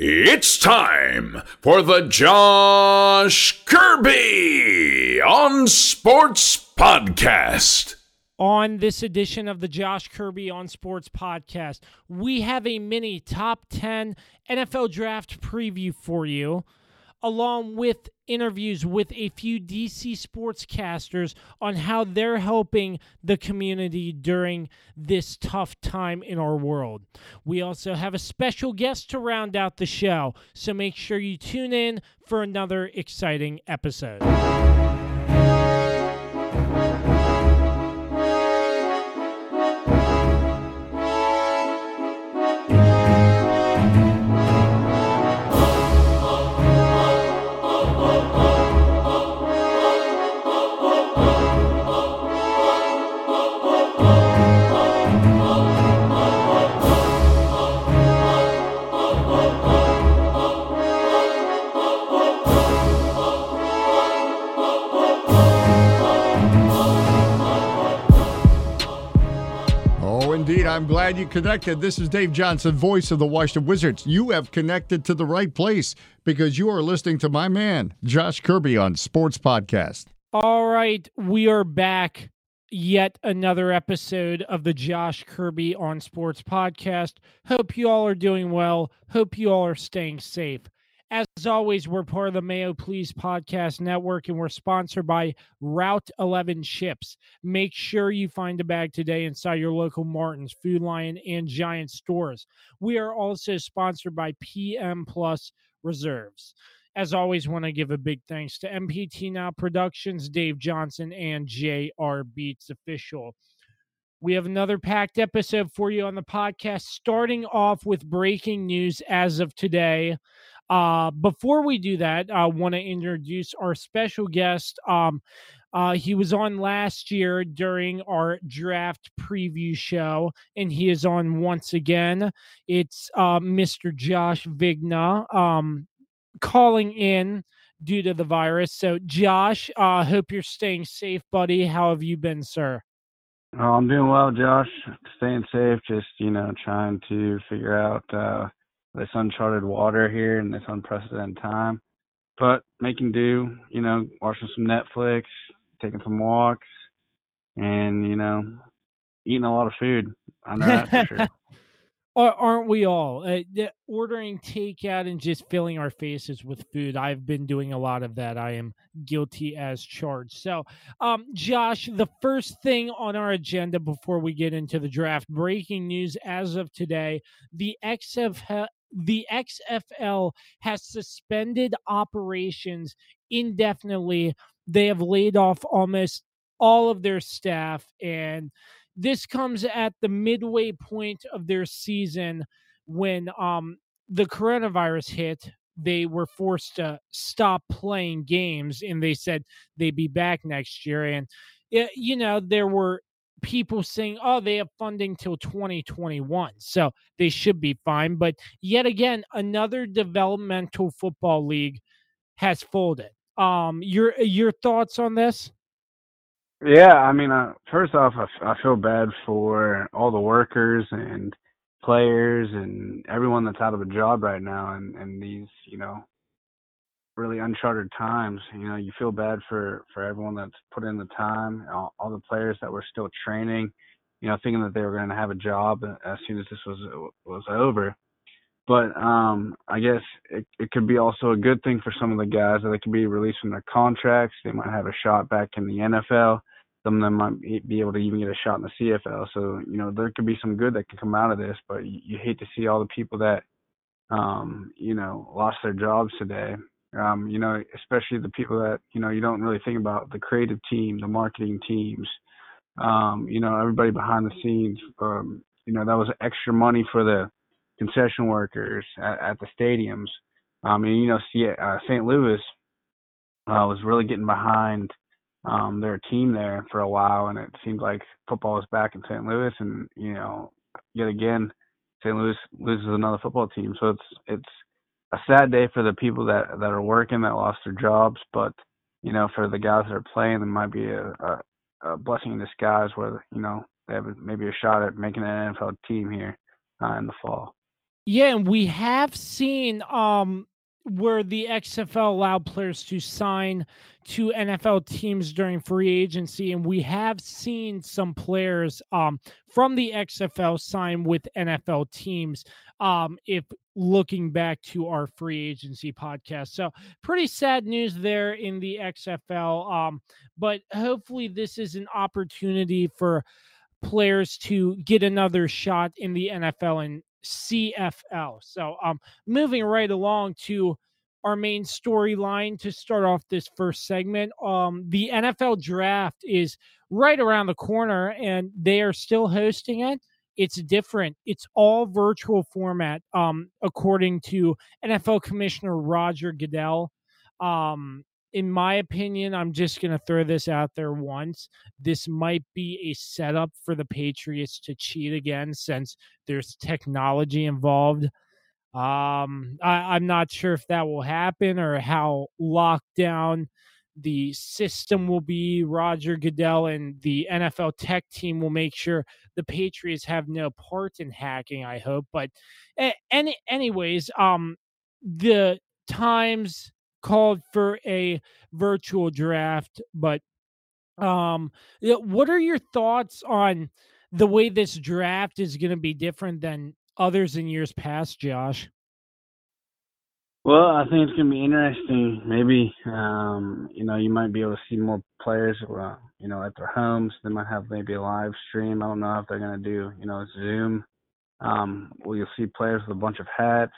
It's time for the Josh Kirby on Sports Podcast. On this edition of the Josh Kirby on Sports podcast, we have a mini top 10 NFL draft preview for you, along with interviews with a few DC sportscasters on how they're helping the community during this tough time in our world. We also have a special guest to round out the show, so make sure you tune in for another exciting episode. I'm glad you connected. This is Dave Johnson, voice of the Washington Wizards. You have connected to the right place because you are listening to my man, Josh Kirby, on Sports Podcast. All right, we are back. Yet another episode of the Josh Kirby on Sports podcast. Hope you all are doing well. Hope you all are staying safe. As always, we're part of the Mayo Please Podcast Network and we're sponsored by Route 11 Chips. Make sure you find a bag today inside your local Martin's, Food Lion, and Giant stores. We are also sponsored by PM Plus Reserves. As always, want to give a big thanks to MPT Now Productions, Dave Johnson, and JR Beats Official. We have another packed episode for you on the podcast, starting off with breaking news as of today. Uh, before we do that, I want to introduce our special guest. Um, uh, he was on last year during our draft preview show, and he is on once again. It's uh, Mr. Josh Vigna um, calling in due to the virus. So, Josh, I uh, hope you're staying safe, buddy. How have you been, sir? Oh, I'm doing well, Josh. Staying safe, just you know, trying to figure out uh, this uncharted water here in this unprecedented time. But making do, you know, watching some Netflix, taking some walks, and you know, eating a lot of food. I know that for sure. Aren't we all uh, ordering takeout and just filling our faces with food? I've been doing a lot of that. I am guilty as charged. So, um, Josh, the first thing on our agenda before we get into the draft, breaking news as of today: the XFL, the XFL has suspended operations indefinitely. They have laid off almost all of their staff and this comes at the midway point of their season when um, the coronavirus hit. They were forced to stop playing games, and they said they'd be back next year. And it, you know, there were people saying, "Oh, they have funding till 2021, so they should be fine." But yet again, another developmental football league has folded. Um, your your thoughts on this? Yeah, I mean, uh, first off, I, feel bad for all the workers and players and everyone that's out of a job right now, and and these, you know, really uncharted times. You know, you feel bad for for everyone that's put in the time, all, all the players that were still training, you know, thinking that they were going to have a job as soon as this was was over. But um, I guess it, it could be also a good thing for some of the guys that they could be released from their contracts. They might have a shot back in the NFL. Some of them might be able to even get a shot in the CFL. So you know there could be some good that can come out of this. But you, you hate to see all the people that um, you know lost their jobs today. Um, you know, especially the people that you know you don't really think about the creative team, the marketing teams. Um, you know, everybody behind the scenes. Um, you know, that was extra money for the concession workers at, at the stadiums. Um, and you know, see, uh, St. Louis uh, was really getting behind um, their team there for a while, and it seemed like football is back in St. Louis, and you know, yet again, St. Louis loses another football team. So it's it's a sad day for the people that that are working that lost their jobs, but you know, for the guys that are playing, it might be a, a, a blessing in disguise where you know they have maybe a shot at making an NFL team here uh, in the fall. Yeah, and we have seen um where the XFL allowed players to sign to NFL teams during free agency, and we have seen some players um, from the XFL sign with NFL teams. Um, if looking back to our free agency podcast, so pretty sad news there in the XFL. Um, but hopefully, this is an opportunity for players to get another shot in the NFL and CFL. So, um, moving right along to our main storyline to start off this first segment. Um, the NFL draft is right around the corner, and they are still hosting it. It's different. It's all virtual format, um, according to NFL Commissioner Roger Goodell. Um, in my opinion, I'm just going to throw this out there once. This might be a setup for the Patriots to cheat again since there's technology involved. Um, I, I'm not sure if that will happen or how locked down the system will be. Roger Goodell and the NFL tech team will make sure the Patriots have no part in hacking. I hope, but any anyways, um, the Times called for a virtual draft, but um, what are your thoughts on the way this draft is going to be different than others in years past, Josh? Well, I think it's gonna be interesting. Maybe um, you know you might be able to see more players, uh, you know, at their homes. They might have maybe a live stream. I don't know if they're gonna do you know Zoom. Um, will you see players with a bunch of hats?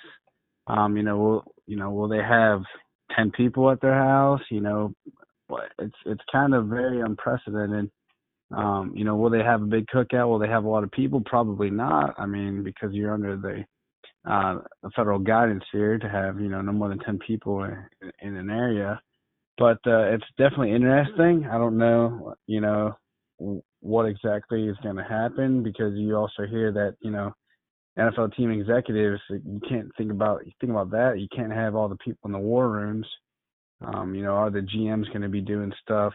Um, you know, will you know will they have ten people at their house? You know, it's it's kind of very unprecedented. Um, you know, will they have a big cookout? Will they have a lot of people? Probably not. I mean, because you're under the uh, federal guidance here to have you know no more than ten people in, in an area. But uh, it's definitely interesting. I don't know, you know, what exactly is going to happen because you also hear that you know NFL team executives you can't think about you think about that you can't have all the people in the war rooms. Um, you know, are the GMs going to be doing stuff?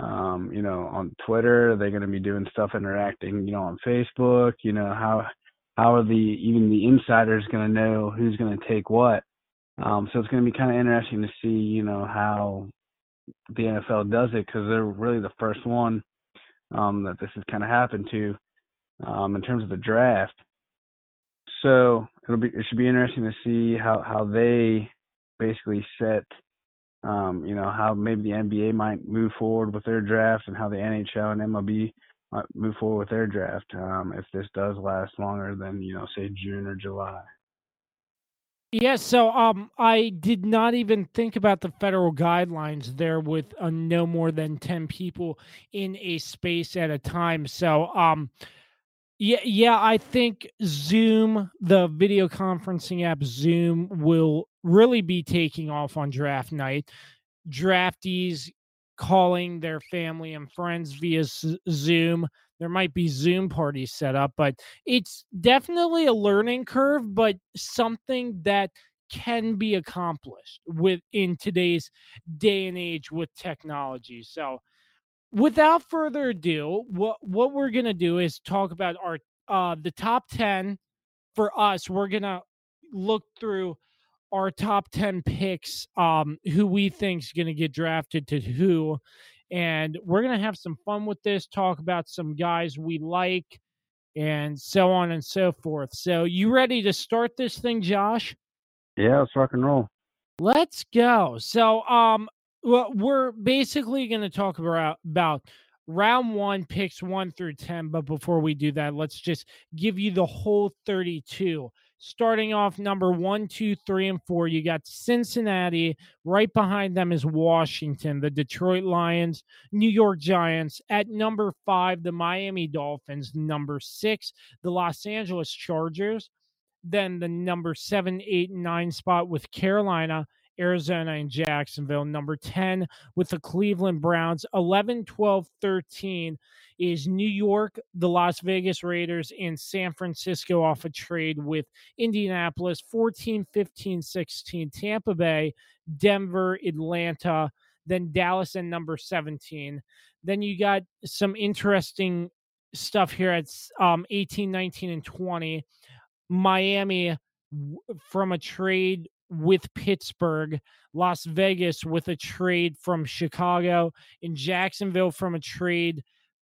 um, you know, on Twitter? Are they going to be doing stuff interacting, you know, on Facebook? You know, how how are the even the insiders going to know who's going to take what? Um, so it's going to be kind of interesting to see, you know, how the NFL does it because they're really the first one um, that this has kind of happened to um, in terms of the draft. So it'll be it should be interesting to see how how they basically set um, you know, how maybe the NBA might move forward with their draft and how the NHL and MLB might move forward with their draft um, if this does last longer than, you know, say June or July. Yeah, so um, I did not even think about the federal guidelines there with uh, no more than 10 people in a space at a time. So, um, yeah, yeah, I think Zoom, the video conferencing app Zoom, will really be taking off on draft night. Draftees calling their family and friends via Zoom. There might be Zoom parties set up, but it's definitely a learning curve, but something that can be accomplished within today's day and age with technology. So without further ado, what what we're gonna do is talk about our uh the top ten for us. We're gonna look through our top 10 picks um who we think is going to get drafted to who and we're going to have some fun with this talk about some guys we like and so on and so forth. So you ready to start this thing josh? Yeah let's rock and roll. Let's go. So um well, we're basically going to talk about about round one picks one through ten. But before we do that, let's just give you the whole thirty-two. Starting off number one, two, three, and four, you got Cincinnati. Right behind them is Washington, the Detroit Lions, New York Giants. At number five, the Miami Dolphins. Number six, the Los Angeles Chargers. Then the number seven, eight, nine spot with Carolina. Arizona and Jacksonville. Number 10 with the Cleveland Browns. 11, 12, 13 is New York, the Las Vegas Raiders, and San Francisco off a trade with Indianapolis. 14, 15, 16, Tampa Bay, Denver, Atlanta, then Dallas and number 17. Then you got some interesting stuff here at um, 18, 19, and 20. Miami from a trade with Pittsburgh, Las Vegas with a trade from Chicago, and Jacksonville from a trade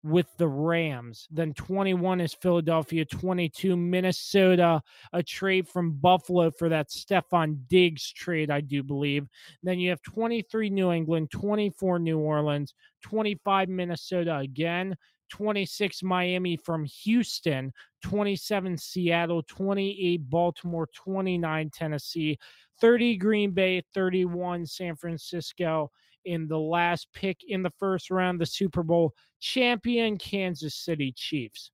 with the Rams. Then 21 is Philadelphia, 22 Minnesota, a trade from Buffalo for that Stefon Diggs trade, I do believe. Then you have 23 New England, 24 New Orleans, 25 Minnesota again, 26 Miami from Houston, 27 Seattle, 28 Baltimore, 29 Tennessee, 30 Green Bay, 31 San Francisco. In the last pick in the first round, the Super Bowl champion Kansas City Chiefs.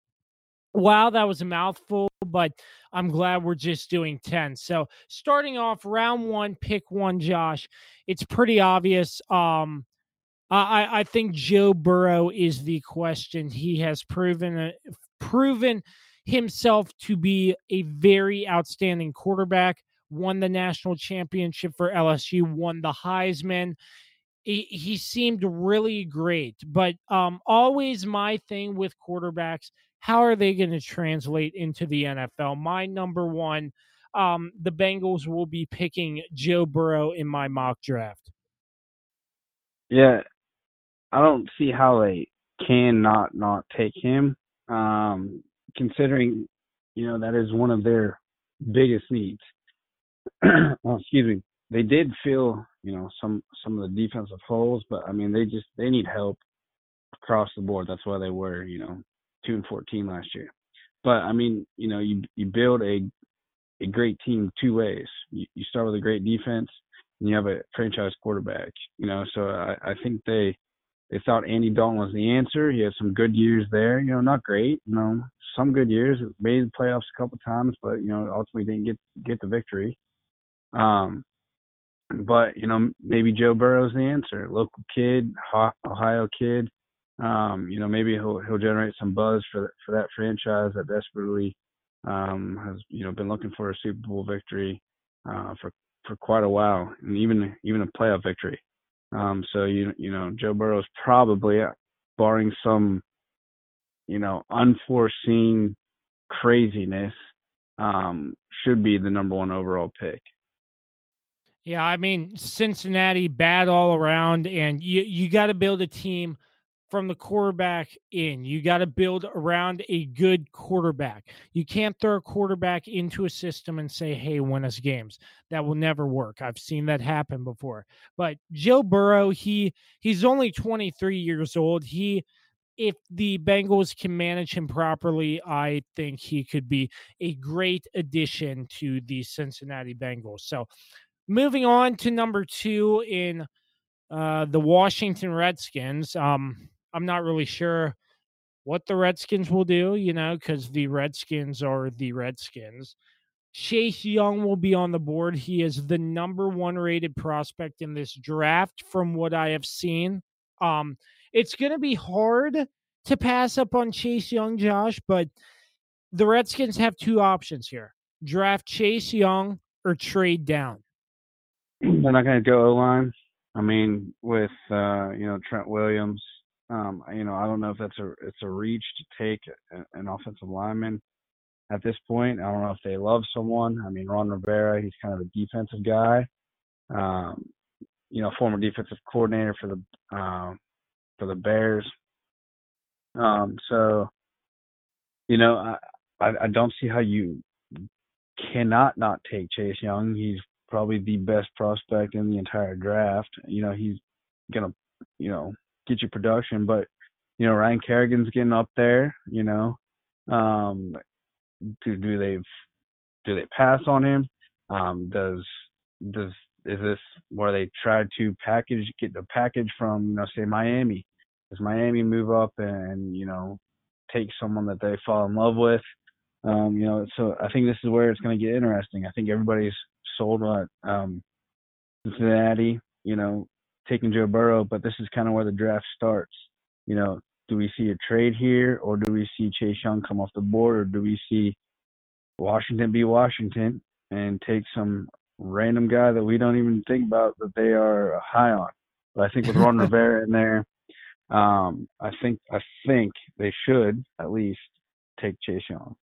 Wow, that was a mouthful, but I'm glad we're just doing 10. So, starting off round one, pick one, Josh. It's pretty obvious. Um, I, I think Joe Burrow is the question. He has proven uh, proven himself to be a very outstanding quarterback. Won the national championship for LSU. Won the Heisman. He, he seemed really great, but um, always my thing with quarterbacks: how are they going to translate into the NFL? My number one, um, the Bengals will be picking Joe Burrow in my mock draft. Yeah, I don't see how they can not not take him. Um, considering, you know, that is one of their biggest needs. oh, excuse me. They did fill you know, some some of the defensive holes, but I mean, they just they need help across the board. That's why they were, you know, two and fourteen last year. But I mean, you know, you you build a a great team two ways. You, you start with a great defense, and you have a franchise quarterback. You know, so I, I think they they thought Andy Dalton was the answer. He had some good years there, you know, not great, you know, some good years. Made the playoffs a couple times, but you know, ultimately didn't get get the victory. Um, but you know, maybe Joe Burrow's the answer. Local kid, Ohio kid. Um, you know, maybe he'll he'll generate some buzz for for that franchise that desperately um, has you know been looking for a Super Bowl victory uh, for for quite a while, and even even a playoff victory. Um, so you you know Joe Burrow is probably, uh, barring some, you know, unforeseen craziness, um, should be the number one overall pick. Yeah, I mean Cincinnati bad all around, and you you got to build a team from the quarterback in. You got to build around a good quarterback. You can't throw a quarterback into a system and say, hey, win us games. That will never work. I've seen that happen before. But Joe Burrow, he he's only 23 years old. He if the Bengals can manage him properly, I think he could be a great addition to the Cincinnati Bengals. So moving on to number two in uh, the Washington Redskins. Um, I'm not really sure what the Redskins will do, you know, because the Redskins are the Redskins. Chase Young will be on the board. He is the number one rated prospect in this draft, from what I have seen. Um, it's going to be hard to pass up on Chase Young, Josh, but the Redskins have two options here draft Chase Young or trade down. They're not going to go O line. I mean, with uh, you know Trent Williams, um, you know, I don't know if that's a it's a reach to take an offensive lineman at this point. I don't know if they love someone. I mean, Ron Rivera, he's kind of a defensive guy. Um, you know, former defensive coordinator for the uh, for the Bears. Um, so, you know, I, I I don't see how you cannot not take Chase Young. He's probably the best prospect in the entire draft. You know, he's gonna, you know, get you production. But you know, Ryan Kerrigan's getting up there. You know, um, do do they do they pass on him? Um, does does is this where they try to package get the package from you know say Miami? Does Miami move up and you know take someone that they fall in love with? Um, you know, so I think this is where it's going to get interesting. I think everybody's sold on um, Cincinnati. You know, taking Joe Burrow, but this is kind of where the draft starts. You know, do we see a trade here, or do we see Chase Young come off the board, or do we see Washington be Washington and take some random guy that we don't even think about that they are high on? But I think with Ron Rivera in there, um, I think I think they should at least take Chase Young.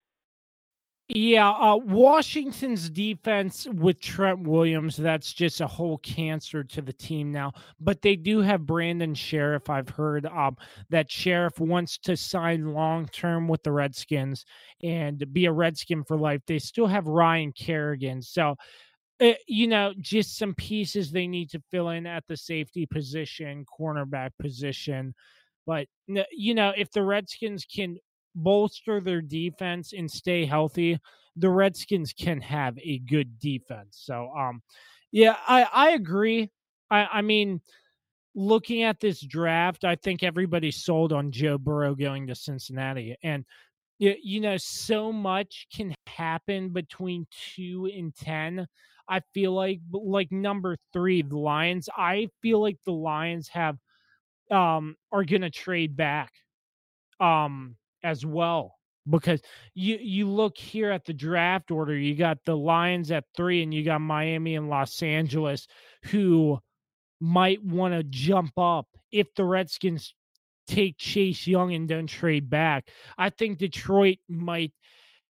Yeah, uh, Washington's defense with Trent Williams, that's just a whole cancer to the team now. But they do have Brandon Scherff. I've heard um, that Scherff wants to sign long term with the Redskins and be a Redskin for life. They still have Ryan Kerrigan. So, uh, you know, just some pieces they need to fill in at the safety position, cornerback position. But, you know, if the Redskins can bolster their defense and stay healthy, the Redskins can have a good defense. So, um, yeah, I I agree. I I mean, looking at this draft, I think everybody's sold on Joe Burrow going to Cincinnati, and you, you know, so much can happen between two and ten. I feel like like number three, the Lions. I feel like the Lions have um are gonna trade back. Um as well because you you look here at the draft order you got the lions at three and you got miami and los angeles who might want to jump up if the redskins take chase young and don't trade back. I think detroit might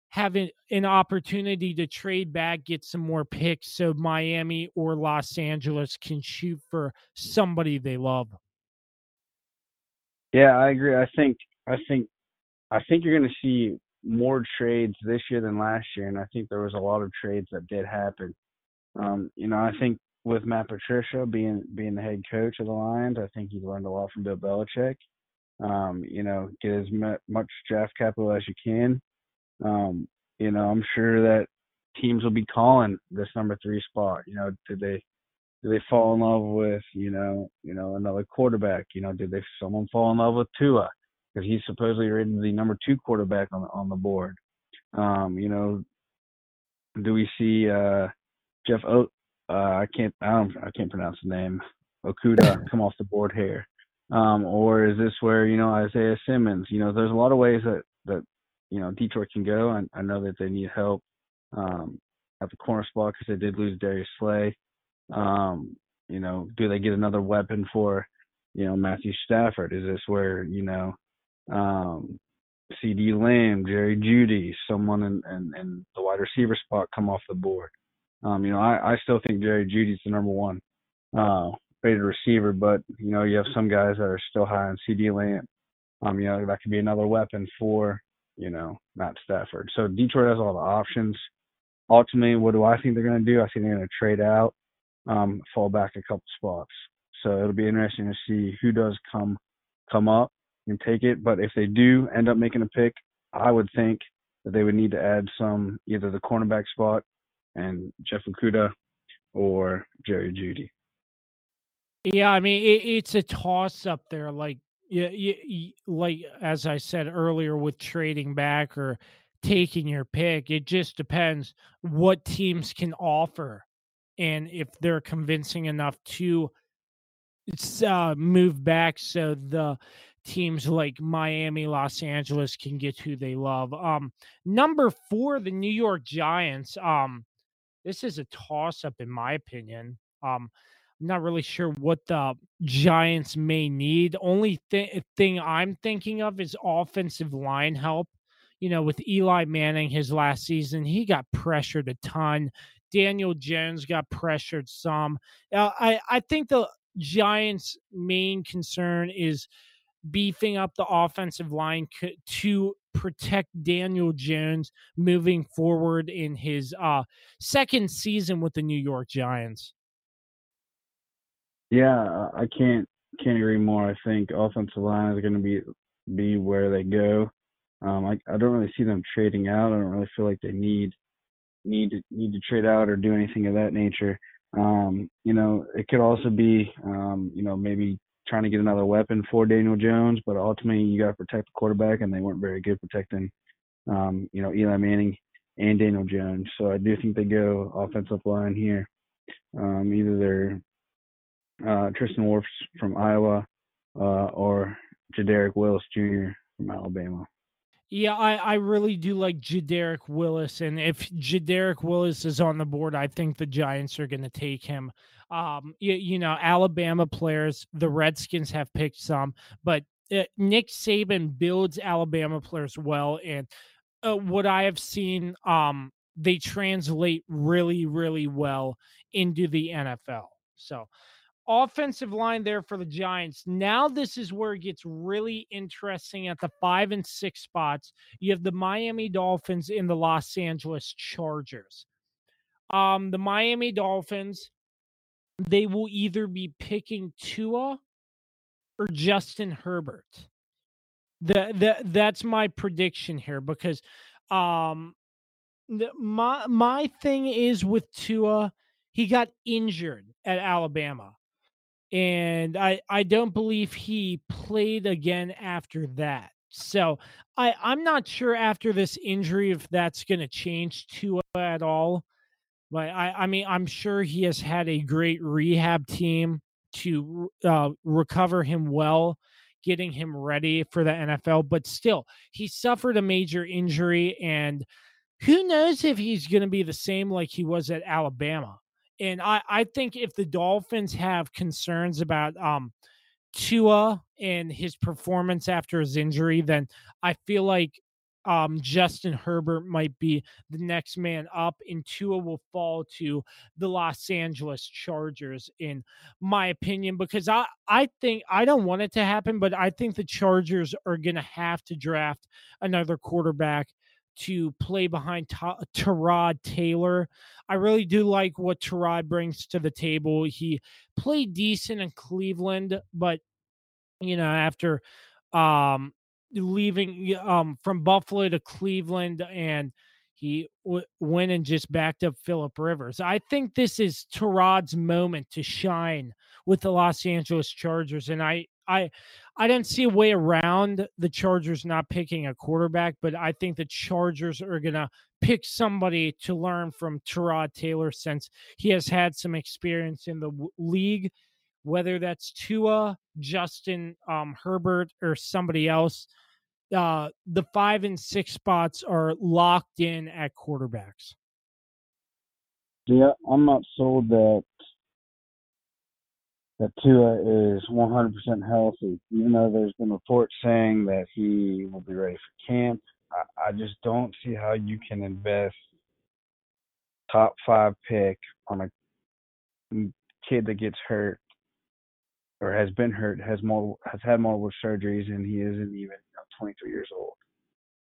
have an, an opportunity to trade back get some more picks so miami or los angeles can shoot for somebody they love. Yeah i agree. I think i think I think you're going to see more trades this year than last year, and I think there was a lot of trades that did happen. Um, you know, I think with Matt Patricia being being the head coach of the Lions, I think he's learned a lot from Bill Belichick. Um, you know, get as much draft capital as you can. Um, you know, I'm sure that teams will be calling this number three spot. You know, did they did they fall in love with you know you know another quarterback? You know, did they someone fall in love with Tua? Because he's supposedly rated the number two quarterback on the, on the board. Um, you know, do we see uh, Jeff o- uh, I can't I don't I can't pronounce the name Okudah come off the board here, um, or is this where you know Isaiah Simmons? You know, there's a lot of ways that that you know Detroit can go, and I know that they need help um, at the corner spot because they did lose Darius Slay. Um, you know, do they get another weapon for you know Matthew Stafford? Is this where you know um, CeeDee Lamb, Jerry Jeudy, someone in, in, in, the wide receiver spot come off the board. Um, you know, I, I still think Jerry Jeudy's the number one uh, rated receiver, but you know, you have some guys that are still high on CeeDee Lamb. Um, you know, that could be another weapon for you know Matt Stafford. So Detroit has all the options. Ultimately, what do I think they're going to do? I think they're going to trade out, um, fall back a couple spots. So it'll be interesting to see who does come come up and take it. But if they do end up making a pick, I would think that they would need to add some either the cornerback spot and Jeff Okudah or Jerry Jeudy. Yeah, I mean it, it's a toss up there. Like yeah, like as I said earlier, with trading back or taking your pick, it just depends what teams can offer and if they're convincing enough to uh, move back. So the teams like Miami, Los Angeles can get who they love. Um, number four, the New York Giants. Um, this is a toss up, in my opinion. Um, I'm not really sure what the Giants may need. Only th- thing I'm thinking of is offensive line help. You know, with Eli Manning his last season, he got pressured a ton. Daniel Jones got pressured some. Uh, I I think the Giants' main concern is beefing up the offensive line to protect Daniel Jones moving forward in his uh, second season with the New York Giants. Yeah, I can't can't agree more. I think offensive line is going to be be where they go. Um, I I don't really see them trading out. I don't really feel like they need need to need to trade out or do anything of that nature. Um, you know, it could also be um, you know maybe trying to get another weapon for Daniel Jones, but ultimately you got to protect the quarterback, and they weren't very good protecting, um, you know, Eli Manning and Daniel Jones. So I do think they go offensive line here. Um, either they're uh, Tristan Wirfs from Iowa uh, or Jedrick Willis Jr. from Alabama. Yeah, I, I really do like Jedrick Willis, and if Jedrick Willis is on the board, I think the Giants are going to take him. Um, you, you know, Alabama players, the Redskins have picked some, but uh, Nick Saban builds Alabama players well, and uh, what I have seen, um, they translate really, really well into the NFL. So, offensive line there for the Giants. Now, this is where it gets really interesting at the five and six spots. You have the Miami Dolphins and the Los Angeles Chargers. Um, the Miami Dolphins, they will either be picking Tua or Justin Herbert. The, the that's my prediction here because um the, my my thing is with Tua, he got injured at Alabama. And I I don't believe he played again after that. So I I'm not sure after this injury if that's going to change Tua at all. But I I mean I'm sure he has had a great rehab team to uh, recover him well getting him ready for the NFL. But still, he suffered a major injury, and who knows if he's going to be the same like he was at Alabama. And I, I think if the Dolphins have concerns about um, Tua and his performance after his injury, then I feel like um, Justin Herbert might be the next man up, and Tua will fall to the Los Angeles Chargers, in my opinion, because I, I think I don't want it to happen, but I think the Chargers are going to have to draft another quarterback to play behind Tyrod Taylor. I really do like what Tyrod brings to the table. He played decent in Cleveland, but you know, after um leaving um, from Buffalo to Cleveland, and he w- went and just backed up Philip Rivers. I think this is Tyrod's moment to shine with the Los Angeles Chargers, and I I I didn't see a way around the Chargers not picking a quarterback, but I think the Chargers are gonna pick somebody to learn from Tyrod Taylor since he has had some experience in the w- league whether that's Tua, Justin um, Herbert, or somebody else. Uh, the five and six spots are locked in at quarterbacks. Yeah, I'm not sold that that Tua is 100% healthy, even though there's been reports saying that he will be ready for camp. I, I just don't see how you can invest top five pick on a kid that gets hurt or has been hurt, has more has had multiple surgeries, and he isn't even you know, 23 years old.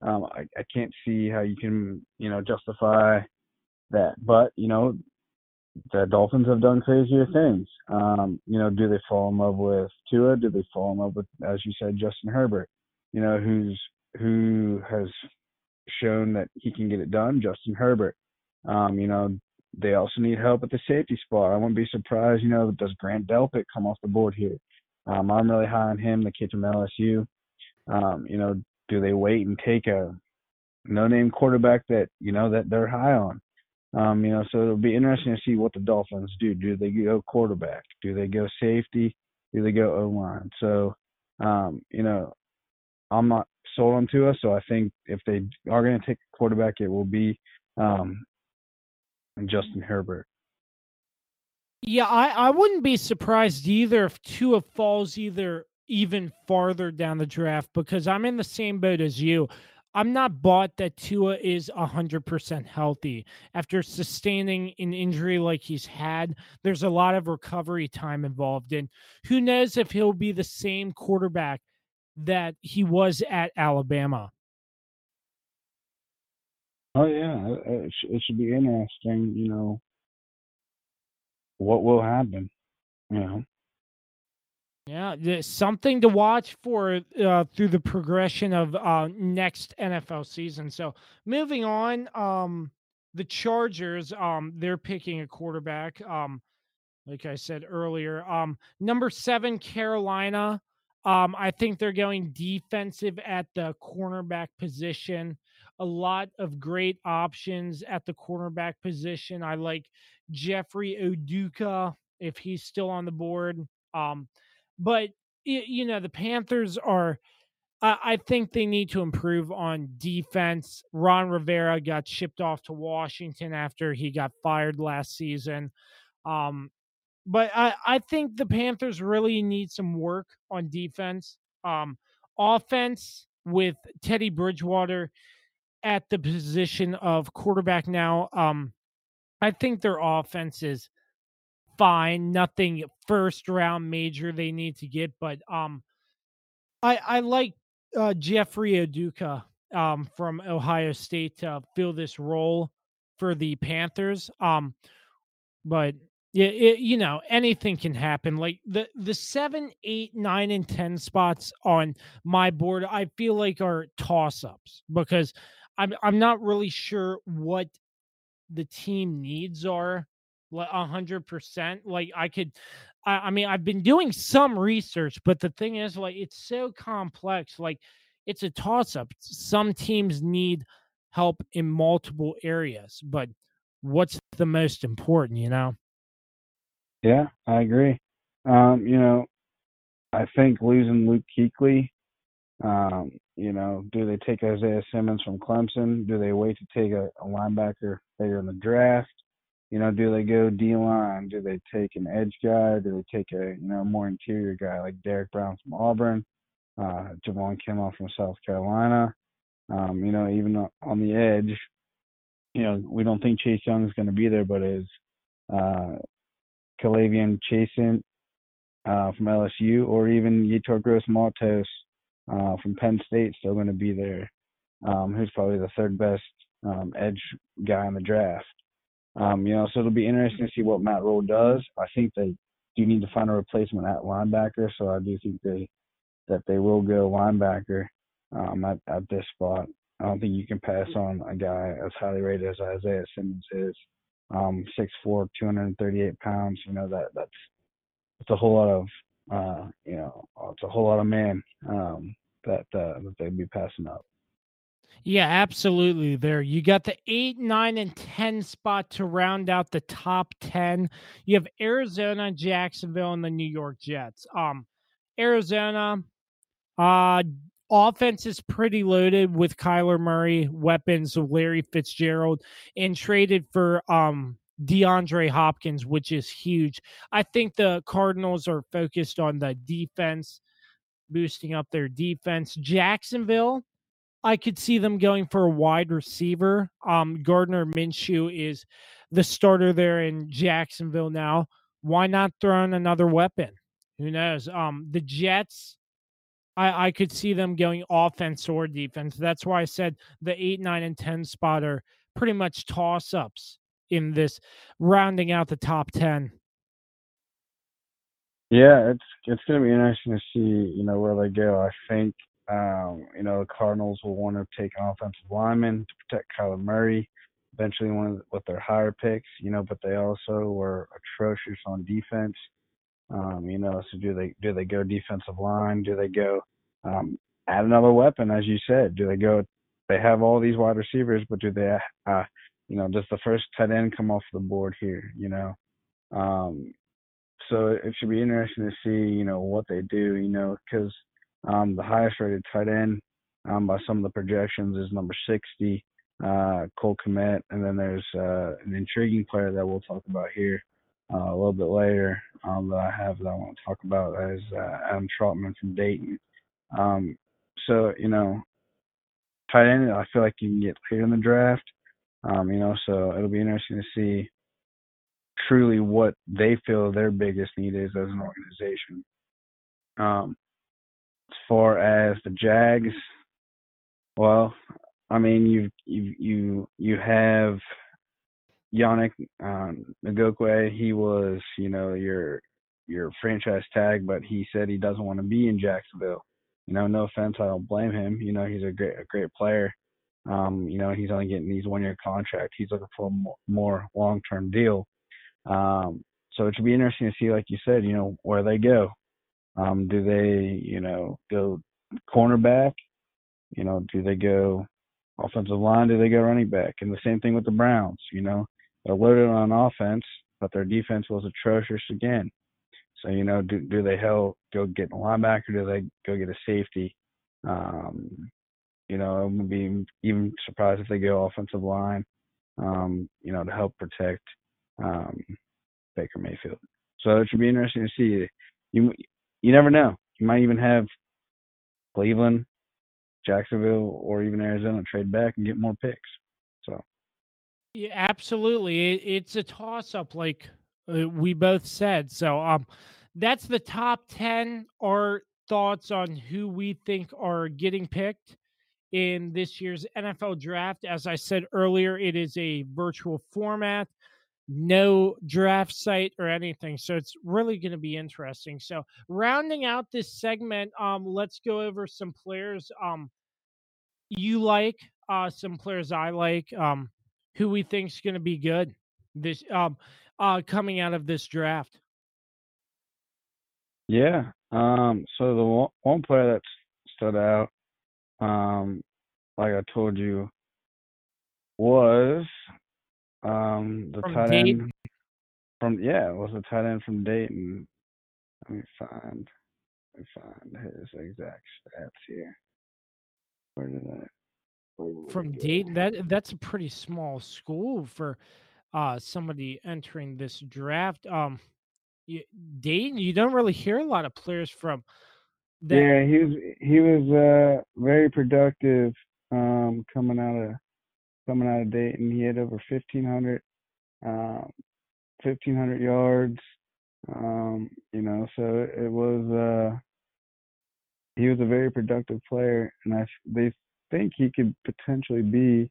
Um, I, I can't see how you can you know justify that. But you know, the Dolphins have done crazier things. Um, you know, do they fall in love with Tua? Do they fall in love with, as you said, Justin Herbert? You know, who's who has shown that he can get it done? Justin Herbert. Um, you know, they also need help at the safety spot. I wouldn't be surprised, you know, does Grant Delpit come off the board here? Um, I'm really high on him, the kid from LSU. Um, you know, do they wait and take a no-name quarterback that you know that they're high on? Um, you know, so it'll be interesting to see what the Dolphins do. Do they go quarterback? Do they go safety? Do they go O line? So, um, you know, I'm not sold on Tua, so I think if they are going to take a quarterback, it will be um, and Justin Herbert. Yeah, I, I wouldn't be surprised either if Tua falls either even farther down the draft because I'm in the same boat as you. I'm not bought that Tua is 100% healthy. After sustaining an injury like he's had, there's a lot of recovery time involved. And who knows if he'll be the same quarterback that he was at Alabama. Oh yeah, it, it should be interesting. You know, what will happen? You know. Yeah, something to watch for uh, through the progression of uh, next NFL season. So moving on, um, the Chargers, um, they're picking a quarterback. Um, like I said earlier, um, number seven Carolina. Um, I think they're going defensive at the cornerback position a lot of great options at the cornerback position. I like Jeffrey Okudah if he's still on the board. Um, but you know the Panthers are. I think they need to improve on defense. Ron Rivera got shipped off to Washington after he got fired last season. Um, but I, I think the Panthers really need some work on defense. Um, offense with Teddy Bridgewater at the position of quarterback now. Um, I think their offense is fine. Nothing first round major they need to get, but um, I I like uh, Jeffrey Okudah um, from Ohio State to fill this role for the Panthers. Um, but yeah, it, you know anything can happen. Like the the seven, eight, nine, and ten spots on my board, I feel like are toss ups because I'm I'm not really sure what the team needs are a hundred percent. Like I could, I, I mean, I've been doing some research, but the thing is, like, it's so complex. Like, it's a toss up. Some teams need help in multiple areas, but what's the most important, you know? Yeah, I agree. Um, you know, I think losing Luke Kuechly, um, you know, do they take Isaiah Simmons from Clemson? Do they wait to take a, a linebacker later in the draft? You know, do they go D line? Do they take an edge guy? Do they take a you know more interior guy like Derrick Brown from Auburn, uh, Javon Kinlaw from South Carolina? Um, you know, even on the edge, you know, we don't think Chase Young is going to be there, but is uh, K'Lavon Chaisson uh, from LSU or even Yetur Gross Matos uh, from Penn State still going to be there, um, who's probably the third best um, edge guy in the draft. Um, you know, so it'll be interesting to see what Matt Rhule does. I think they do need to find a replacement at linebacker, so I do think they that they will go linebacker um, at, at this spot. I don't think you can pass on a guy as highly rated as Isaiah Simmons is. Um, 6'4", 238 pounds. You know that that's it's a whole lot of uh, you know it's a whole lot of man um, that uh, that they'd be passing up. Yeah, absolutely. There, you got the eight, nine, and ten spot to round out the top ten. You have Arizona, Jacksonville, and the New York Jets. Um, Arizona, uh, offense is pretty loaded with Kyler Murray, weapons of Larry Fitzgerald, and traded for um DeAndre Hopkins, which is huge. I think the Cardinals are focused on the defense, boosting up their defense. Jacksonville, I could see them going for a wide receiver. Um, Gardner Minshew is the starter there in Jacksonville now. Why not throw in another weapon? Who knows? Um, the Jets, I, I could see them going offense or defense. That's why I said the eight, nine, and ten spot are pretty much toss ups in this rounding out the top ten. Yeah, it's it's gonna be interesting to see, you know, where they go. I think um, you know, the Cardinals will want to take an offensive lineman to protect Kyler Murray, eventually one with their higher picks, you know, but they also were atrocious on defense. Um, you know, so do they do they go defensive line? Do they go um, add another weapon, as you said? Do they go? They have all these wide receivers, but do they, uh, you know, does the first tight end come off the board here? You know, um, so it should be interesting to see, you know, what they do. You know, because um, the highest rated tight end um, by some of the projections is number 60, uh, Cole Kmet. And then there's uh, an intriguing player that we'll talk about here uh, a little bit later um, that I have that I want to talk about is uh, Adam Trautman from Dayton. Um, so, you know, tight end, I feel like you can get later in the draft. Um, you know, so it'll be interesting to see truly what they feel their biggest need is as an organization. Um, as far as the Jags, well, I mean, you you you you have Yannick um, Ngakoue. He was, you know, your your franchise tag, but he said he doesn't want to be in Jacksonville. You know, no offense, I don't blame him. You know, he's a great a great player. Um, you know, he's only getting these one year contract. He's looking for a more, long term deal. Um, so it should be interesting to see, like you said, you know, where they go. Um, do they, you know, go cornerback? You know, do they go offensive line? Do they go running back? And the same thing with the Browns. You know, they're loaded on offense, but their defense was atrocious again. So you know, do do they help go get a linebacker? Do they go get a safety? Um, you know, I would be even surprised if they go offensive line. Um, you know, to help protect um, Baker Mayfield. So it should be interesting to see. You you never know. You might even have Cleveland, Jacksonville or even Arizona trade back and get more picks. So. Yeah, absolutely. It, it's a toss up, like uh, we both said. So, um, that's the top 10 Our thoughts on who we think are getting picked in this year's NFL draft. As I said earlier, it is a virtual format, no draft site or anything. So it's really going to be interesting. So rounding out this segment, um, let's go over some players um you like, uh, some players I like, um, who we think is going to be good this um uh coming out of this draft. Yeah. Um. So the one, one player that stood out, um, like I told you, was um the From tight Dayton? end from yeah, was the tight end from Dayton. Let me find let me find his exact stats here. Where did I where did from? Dayton. That that's a pretty small school for uh somebody entering this draft. Um, you, Dayton, you don't really hear a lot of players from that. Yeah, he was he was uh very productive um coming out of coming out of Dayton. He had over fifteen hundred um fifteen hundred yards. Um, you know, so it, it was uh he was a very productive player and I they think he could potentially be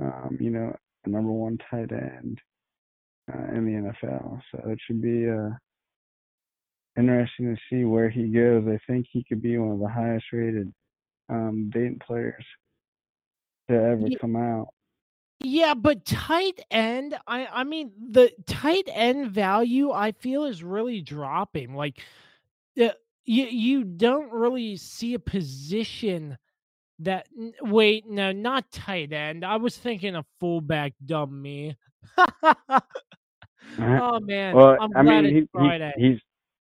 um, you know, a number one tight end uh, in the NFL. So it should be uh interesting to see where he goes. I think he could be one of the highest rated um, Dayton players to ever Ye- come out. Yeah, but tight end, I I mean the tight end value I feel is really dropping. Like uh, you you don't really see a position that wait, no, not tight end. I was thinking of fullback dumb me. oh man, well, I'm I glad mean, it's he, he Friday. he's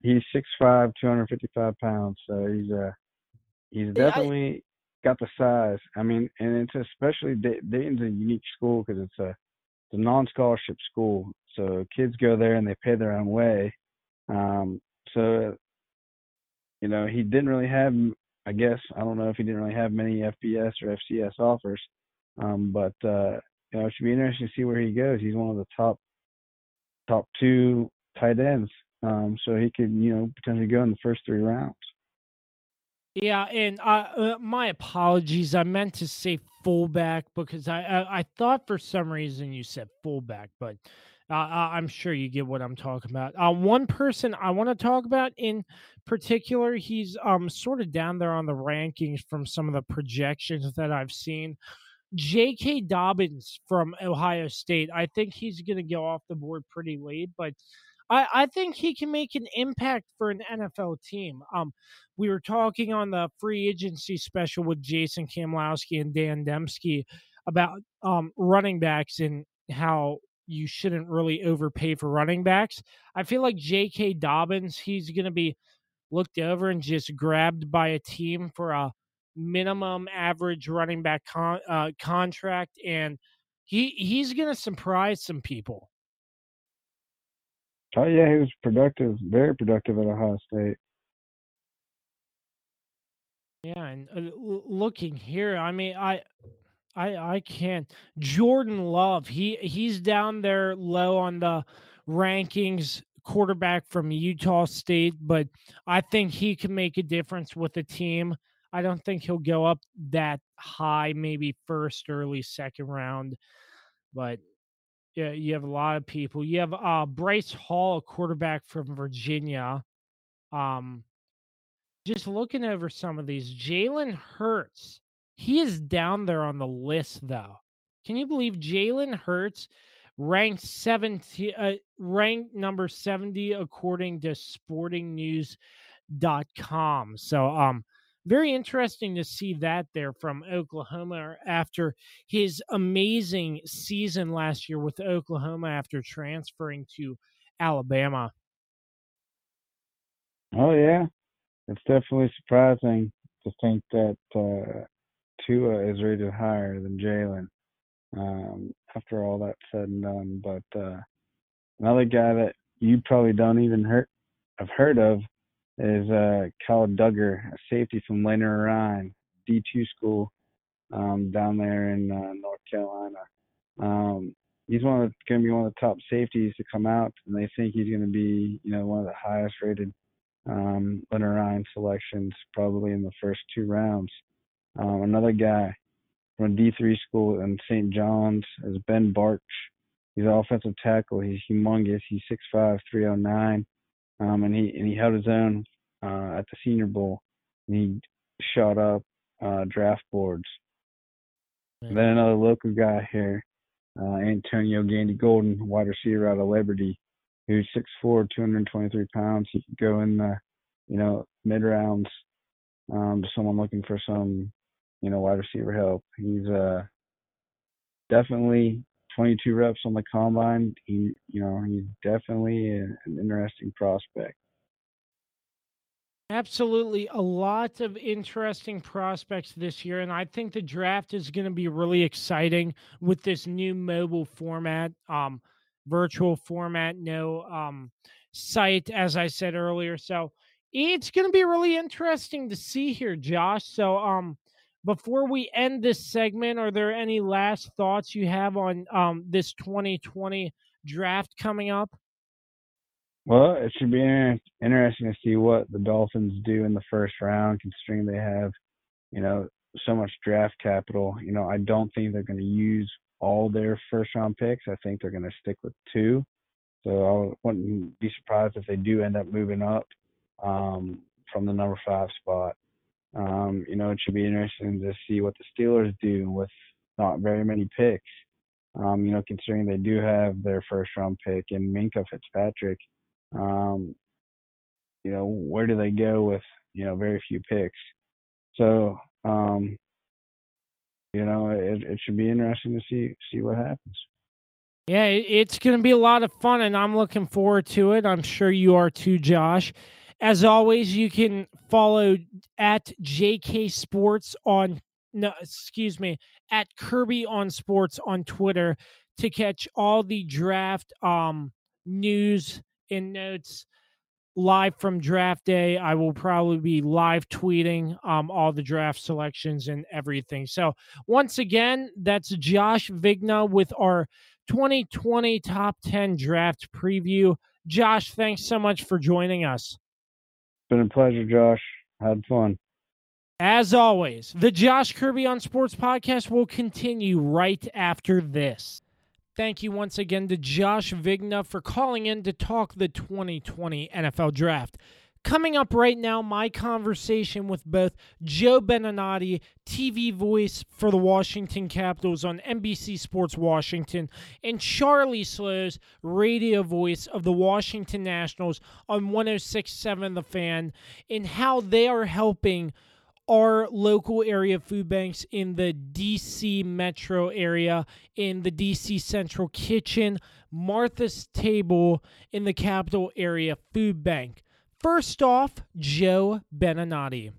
he's six five, two hundred fifty five pounds. So he's uh he's Yeah, I- definitely got the size. I mean, and it's especially Dayton's a unique school because it's a it's a non scholarship school. So kids go there and they pay their own way. Um, so you know, he didn't really have, I guess, I don't know if he didn't really have many FBS or FCS offers, um, but uh, you know, it should be interesting to see where he goes. He's one of the top top two tight ends, um, so he could, you know, potentially go in the first three rounds. Yeah, and uh, uh, my apologies. I meant to say fullback because I, I I thought for some reason you said fullback, but uh, I- I'm sure you get what I'm talking about. Uh, one person I want to talk about in particular, he's um sort of down there on the rankings from some of the projections that I've seen. J.K. Dobbins from Ohio State. I think he's going to go off the board pretty late, but I, I think he can make an impact for an NFL team. Um, we were talking on the free agency special with Jason Kamlowski and Dan Dembski about um, running backs and how you shouldn't really overpay for running backs. I feel like J.K. Dobbins, he's going to be looked over and just grabbed by a team for a minimum average running back con- uh, contract, and he he's going to surprise some people. Oh yeah, he was productive, very productive at Ohio State. Yeah, and uh, looking here, I mean, I, I, I can't. Jordan Love, he he's down there low on the rankings. Quarterback from Utah State, but I think he can make a difference with the team. I don't think he'll go up that high, maybe first, early second round, but yeah, you have a lot of people. You have uh, Bryce Hall, a quarterback from Virginia. Um, just looking over some of these, Jalen Hurts, he is down there on the list, though. Can you believe Jalen Hurts ranked 70, uh, ranked number 70 according to sportingnews.com? So, um, very interesting to see that there from Oklahoma after his amazing season last year with Oklahoma after transferring to Alabama. Oh yeah, it's definitely surprising to think that uh, Tua is rated higher than Jalen um, after all that's said and done. But uh, another guy that you probably don't even heard have heard of is uh, Kyle Dugger, a safety from Lenoir-Rhyne. D2 school um, down there in uh, North Carolina. Um, he's one going to be one of the top safeties to come out, and they think he's going to be, you know, one of the highest rated um, Lenoir-Rhyne selections, probably in the first two rounds. Um, another guy from D3 school in St. John's is Ben Bartch. He's an offensive tackle. He's humongous. He's 6'5", 309, um, and he and he held his own uh, at the Senior Bowl. And he shot up uh, draft boards. then another local guy here, uh, Antonio Gandy Golden, wide receiver out of Liberty, who's 6'4", 223 pounds. He could go in the, you know, mid rounds um, to someone looking for some, you know, wide receiver help. He's uh, definitely 22 reps on the combine. He, you know, he's definitely an interesting prospect. Absolutely. A lot of interesting prospects this year. And I think the draft is going to be really exciting with this new mobile format, um, virtual format, no um, site, as I said earlier. So it's going to be really interesting to see here, Josh. So, um, before we end this segment, are there any last thoughts you have on um, this 2020 draft coming up? Well, it should be interesting to see what the Dolphins do in the first round, considering they have, you know, so much draft capital. You know, I don't think they're going to use all their first round picks. I think they're going to stick with two. So I wouldn't be surprised if they do end up moving up um, from the number five spot. Um, you know, it should be interesting to see what the Steelers do with not very many picks. Um, you know, considering they do have their first round pick in Minkah Fitzpatrick. Um, you know, where do they go with, you know, very few picks? So, um, you know, it, it should be interesting to see see what happens. Yeah, it's going to be a lot of fun, and I'm looking forward to it. I'm sure you are too, Josh. As always, you can follow at JK Sports on no, excuse me, at Kirby on Sports on Twitter to catch all the draft um news and notes live from draft day. I will probably be live tweeting um, all the draft selections and everything. So, once again, that's Josh Vigna with our 2020 top 10 draft preview. Josh, thanks so much for joining us. Been a pleasure, Josh. Had fun. As always, the Josh Kirby on Sports podcast will continue right after this. Thank you once again to Josh Vigna for calling in to talk the 2020 NFL Draft. Coming up right now, my conversation with both Joe Beninati, TV voice for the Washington Capitals on NBC Sports Washington, and Charlie Slowes, radio voice of the Washington Nationals on 1067 The Fan, and how they are helping our local area food banks in the DC metro area, in the DC Central Kitchen, Martha's Table, in the capital area food bank. First off, Joe Beninati.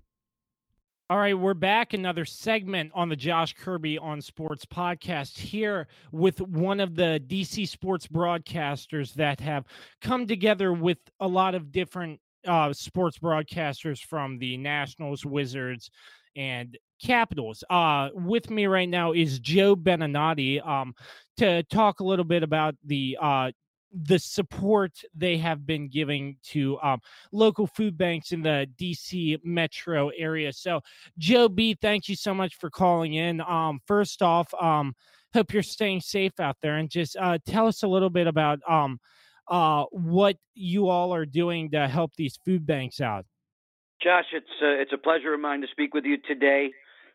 All right, we're back. Another segment on the Josh Kirby on Sports podcast here with one of the DC sports broadcasters that have come together with a lot of different uh, sports broadcasters from the Nationals, Wizards, and Capitals. Uh, with me right now is Joe Beninati um, to talk a little bit about the uh, the support they have been giving to um, local food banks in the DC metro area. So, Joe B, thank you so much for calling in. Um, first off, um, hope you're staying safe out there, and just uh, tell us a little bit about um, uh, what you all are doing to help these food banks out. Josh, it's uh, it's a pleasure of mine to speak with you today.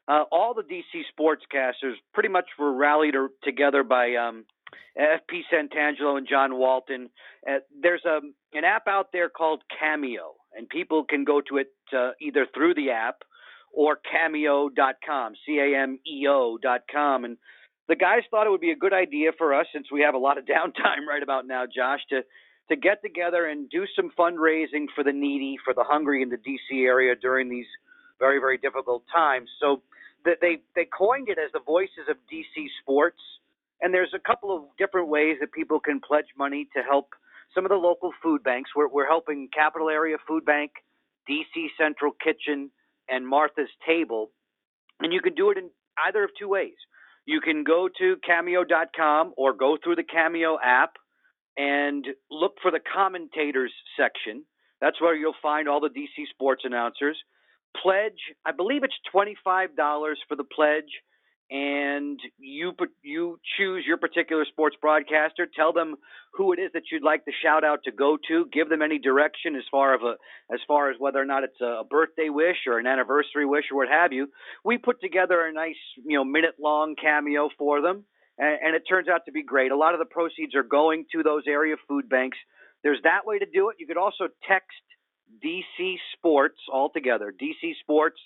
Uh, all the DC sportscasters pretty much were rallied together by um, FP Santangelo and John Walton. Uh, there's a an app out there called Cameo, and people can go to it uh, either through the app or cameo.com, C A M E O.com, and the guys thought it would be a good idea for us since we have a lot of downtime right about now, Josh, to to get together and do some fundraising for the needy, for the hungry in the DC area during these very very difficult times. So they they coined it as the voices of DC sports, and there's a couple of different ways that people can pledge money to help some of the local food banks. We're we're helping Capital Area Food Bank, DC Central Kitchen, and Martha's Table And you can do it in either of two ways. You can go to cameo.com or go through the Cameo app and look for the commentators section. That's where you'll find all the DC sports announcers. Pledge, I believe it's $25 for the pledge and you you choose your particular sports broadcaster. Tell them who it is that you'd like the shout out to go to. Give them any direction as far of a as far as whether or not it's a birthday wish or an anniversary wish or what have you. We put together a nice you know minute long cameo for them, and, and it turns out to be great. A lot of the proceeds are going to those area food banks. There's that way to do it. You could also text DC Sports altogether. DC Sports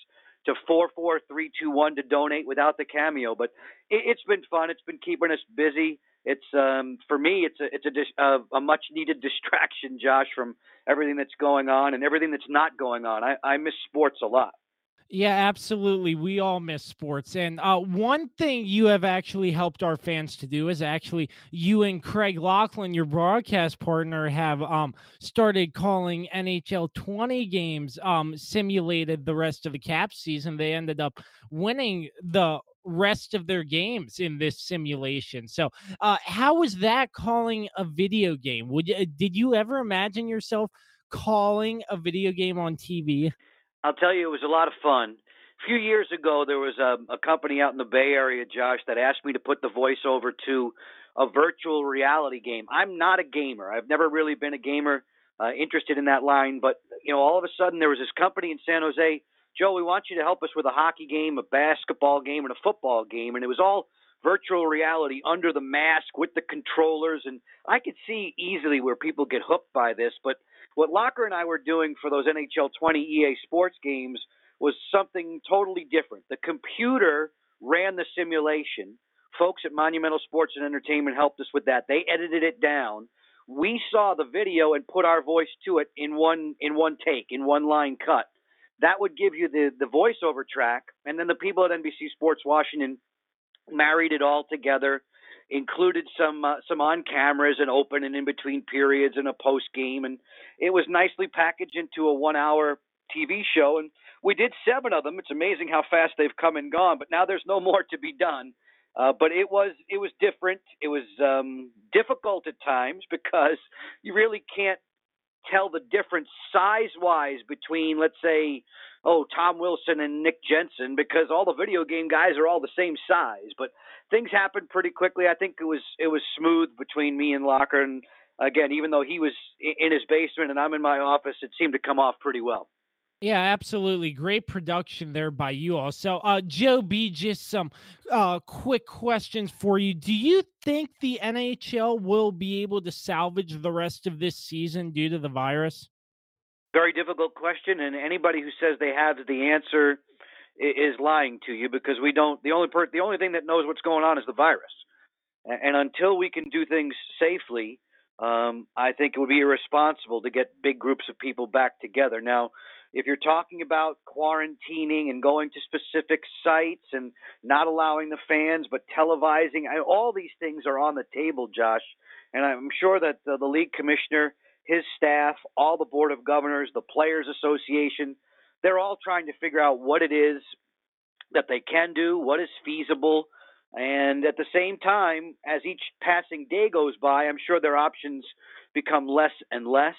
to 44321 to donate without the cameo. But it, has been fun. It's been keeping us busy. It's um, for me, it's a it's a, dis- a, a much needed distraction, Josh, from everything that's going on and everything that's not going on. I, I miss sports a lot. Yeah, absolutely. We all miss sports. And uh, one thing you have actually helped our fans to do is actually you and Craig Laughlin, your broadcast partner, have um, started calling NHL 20 games um, simulated the rest of the cap season. They ended up winning the rest of their games in this simulation. So, uh, how was that calling a video game? Would you, did you ever imagine yourself calling a video game on TV? I'll tell you, it was a lot of fun. A few years ago, there was a, a company out in the Bay Area, Josh, that asked me to put the voiceover to a virtual reality game. I'm not a gamer. I've never really been a gamer, uh, interested in that line. But you know, all of a sudden, there was this company in San Jose. Joe, we want you to help us with a hockey game, a basketball game, and a football game, and it was all virtual reality under the mask with the controllers. And I could see easily where people get hooked by this, but what Locker and I were doing for those NHL 20 EA Sports games was something totally different. The computer ran the simulation. Folks at Monumental Sports and Entertainment helped us with that. They edited it down. We saw the video and put our voice to it in one in one take, in one line cut. That would give you the the voiceover track, and then the people at NBC Sports Washington married it all together included some uh, some on cameras and open and in between periods and a post game, and it was nicely packaged into a one hour TV show. And we did seven of them. It's amazing how fast they've come and gone. But now there's no more to be done. Uh, but it was it was different. It was um, difficult at times because you really can't tell the difference size wise between, let's say, oh, Tom Wilson and Nick Jensen, because all the video game guys are all the same size. But things happened pretty quickly. I think it was it was smooth between me and Locker, and again, even though he was in his basement and I'm in my office, it seemed to come off pretty well. Yeah, absolutely. Great production there by you all. So, uh, Joe B, just some uh, quick questions for you. Do you think the NHL will be able to salvage the rest of this season due to the virus? Very difficult question, and anybody who says they have the answer is lying to you because we don't. The only per, the only thing that knows what's going on is the virus, and, until we can do things safely, um, I think it would be irresponsible to get big groups of people back together. Now, if you're talking about quarantining and going to specific sites and not allowing the fans but televising, I, all these things are on the table, Josh. And I'm sure that the, the league commissioner, his staff, all the board of governors, the players association, they're all trying to figure out what it is that they can do, what is feasible, and at the same time, as each passing day goes by, I'm sure their options become less and less.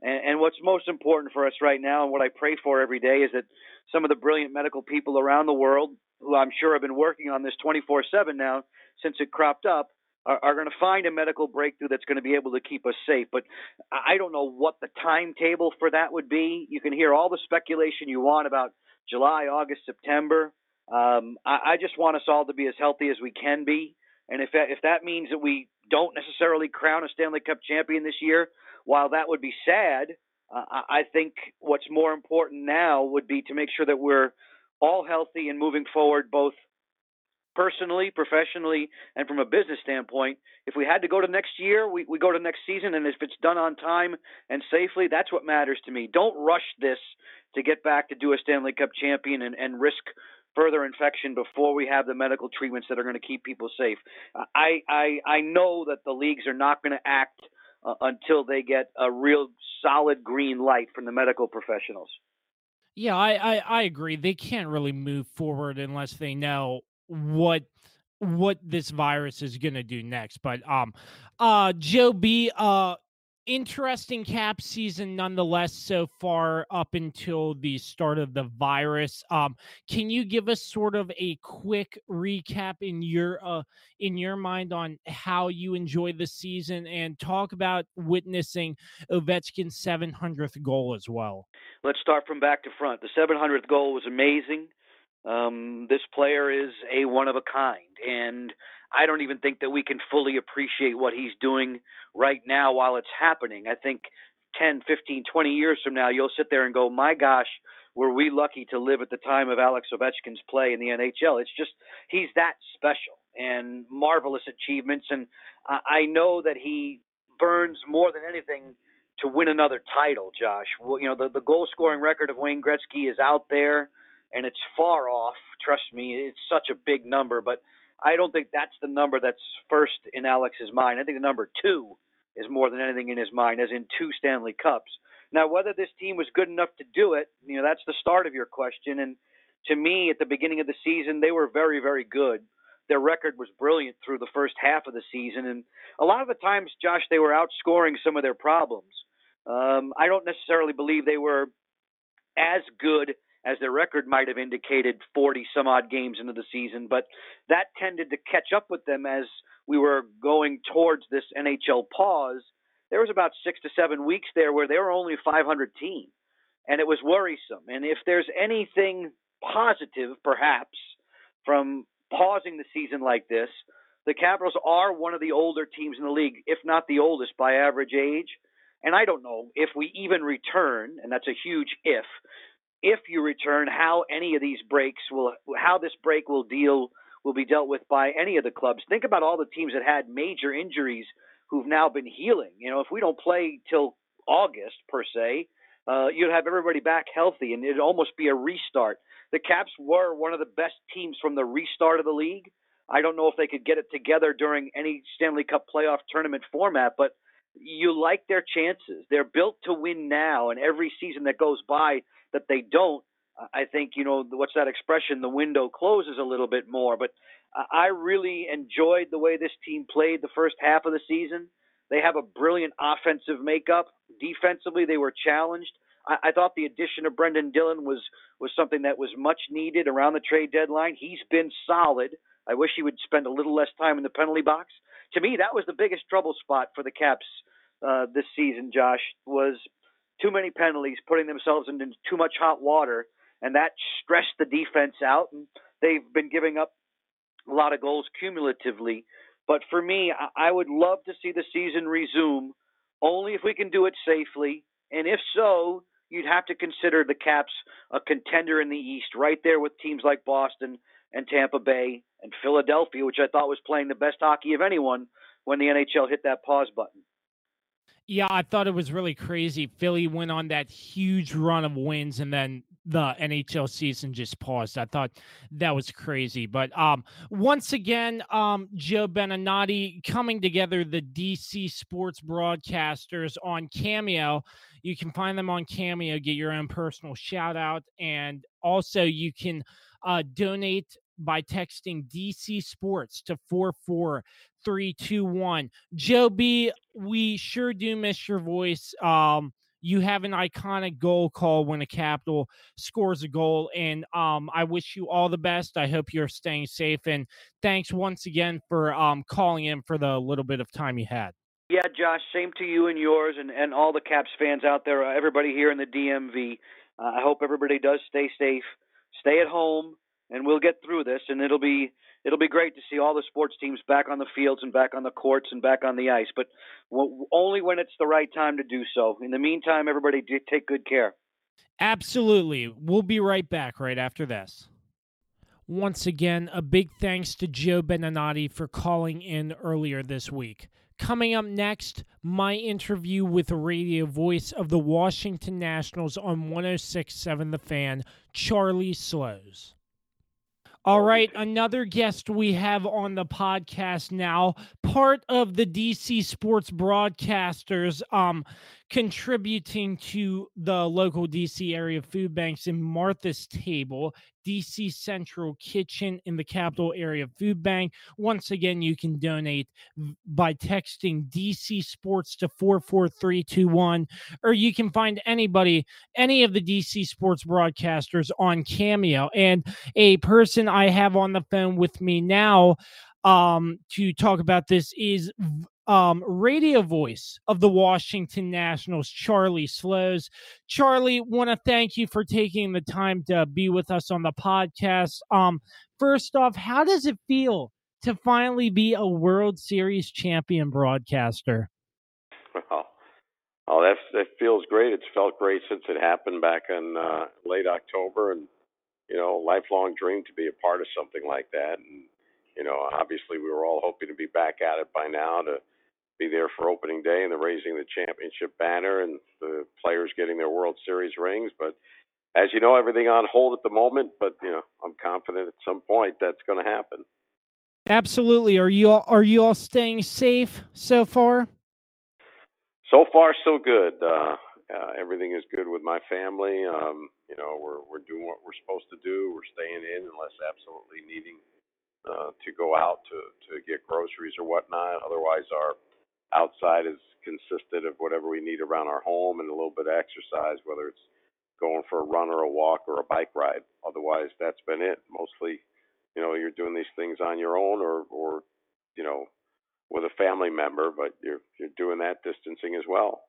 And, and what's most important for us right now, and what I pray for every day, is that some of the brilliant medical people around the world, who I'm sure have been working on this 24 7 now since it cropped up, are, are going to find a medical breakthrough that's going to be able to keep us safe. But I don't know what the timetable for that would be. You can hear all the speculation you want about July, August, September. Um, I, I just want us all to be as healthy as we can be. And if that, if that means that we don't necessarily crown a Stanley Cup champion this year, while that would be sad, uh, I think what's more important now would be to make sure that we're all healthy and moving forward, both personally, professionally, and from a business standpoint. If we had to go to next year, we, we go to next season, and if it's done on time and safely, that's what matters to me. Don't rush this to get back to do a Stanley Cup champion and, and risk further infection before we have the medical treatments that are going to keep people safe. I I I know that the leagues are not going to act uh, until they get a real solid green light from the medical professionals. Yeah, I, I, I agree. They can't really move forward unless they know what what this virus is going to do next. But um, uh, Joe B, uh, interesting cap season nonetheless so far up until the start of the virus um, can you give us sort of a quick recap in your uh, in your mind on how you enjoyed the season and talk about witnessing Ovechkin's 700th goal as well let's start from back to front the 700th goal was amazing um, this player is a one of a kind and I don't even think that we can fully appreciate what he's doing right now while it's happening. I think 10, 15, 20 years from now, you'll sit there and go, my gosh, were we lucky to live at the time of Alex Ovechkin's play in the NHL? It's just, he's that special and marvelous achievements. And I know that he burns more than anything to win another title, Josh. You know, the, the goal scoring record of Wayne Gretzky is out there and it's far off. Trust me, it's such a big number, but I don't think that's the number that's first in Alex's mind. I think the number two is more than anything in his mind, as in two Stanley Cups. Now, whether this team was good enough to do it, you know, that's the start of your question. And to me, at the beginning of the season, they were very, very good. Their record was brilliant through the first half of the season, and a lot of the times, Josh, they were outscoring some of their problems. Um, I don't necessarily believe they were as good as their record might have indicated 40 some odd games into the season, but that tended to catch up with them as we were going towards this NHL pause. There was about six to seven weeks there where they were only a 500 team, and it was worrisome. And if there's anything positive, perhaps, from pausing the season like this, the Capitals are one of the older teams in the league, if not the oldest by average age. And I don't know if we even return, and that's a huge if, if you return, how any of these breaks will, how this break will deal will be dealt with by any of the clubs. Think about all the teams that had major injuries who've now been healing. You know, if we don't play till August per se, uh, you'd have everybody back healthy, and it'd almost be a restart. The Caps were one of the best teams from the restart of the league. I don't know if they could get it together during any Stanley Cup playoff tournament format, but you like their chances. They're built to win now, and every season that goes by, that they don't, I think you know what's that expression? The window closes a little bit more. But I really enjoyed the way this team played the first half of the season. They have a brilliant offensive makeup. Defensively, they were challenged. I, I thought the addition of Brenden Dillon was was something that was much needed around the trade deadline. He's been solid. I wish he would spend a little less time in the penalty box. To me, that was the biggest trouble spot for the Caps uh, this season. Josh was too many penalties, putting themselves into too much hot water, and that stressed the defense out. And they've been giving up a lot of goals cumulatively. But for me, I would love to see the season resume, only if we can do it safely. And if so, you'd have to consider the Caps a contender in the East, right there with teams like Boston and Tampa Bay and Philadelphia, which I thought was playing the best hockey of anyone when the NHL hit that pause button. Yeah, I thought it was really crazy. Philly went on that huge run of wins and then the NHL season just paused. I thought that was crazy. But um once again, um Joe Beninati coming together the DC sports broadcasters on Cameo. You can find them on Cameo, get your own personal shout out, and also you can uh, donate by texting DC Sports to 44321. Joe B, we sure do miss your voice. Um, you have an iconic goal call when a capital scores a goal and um, i wish you all the best. I hope you're staying safe and thanks once again for um, calling in for the little bit of time you had. Yeah josh same to you and yours and, and all the caps fans out there everybody here in the dmv uh, i hope everybody does stay safe stay at home and we'll get through this, and it'll be it'll be great to see all the sports teams back on the fields and back on the courts and back on the ice, but only when it's the right time to do so. In the meantime, everybody take good care. Absolutely. We'll be right back right after this. Once again, a big thanks to Joe Beninati for calling in earlier this week. Coming up next, my interview with the radio voice of the Washington Nationals on 1067 The Fan, Charlie Slowes. All right, another guest we have on the podcast now, part of the DC Sports Broadcasters, um, contributing to the local DC area food banks in Martha's Table, DC Central Kitchen in the capital area food bank. Once again, you can donate by texting DC Sports to 44321, or you can find anybody, any of the DC Sports broadcasters on Cameo. And a person I have on the phone with me now um, to talk about this is um, radio voice of the Washington Nationals, Charlie Slowes. Charlie, want to thank you for taking the time to be with us on the podcast. Um, first off, how does it feel to finally be a World Series champion broadcaster? Well, oh, that that feels great. It's felt great since it happened back in uh, late October, and you know, lifelong dream to be a part of something like that. And you know, obviously we were all hoping to be back at it by now to be there for opening day and the raising the championship banner and the players getting their World Series rings. But as you know, everything on hold at the moment. But you know, I'm confident at some point that's going to happen. Absolutely. Are you all, are you all staying safe so far? So far, so good. Uh, uh, everything is good with my family. Um, you know, we're we're doing what we're supposed to do. We're staying in unless absolutely needing uh, to go out to to get groceries or whatnot. Otherwise, our outside is consisted of whatever we need around our home and a little bit of exercise, whether it's going for a run or a walk or a bike ride. Otherwise, that's been it. Mostly, you know, you're doing these things on your own or or you know with a family member, but you're you're doing that distancing as well.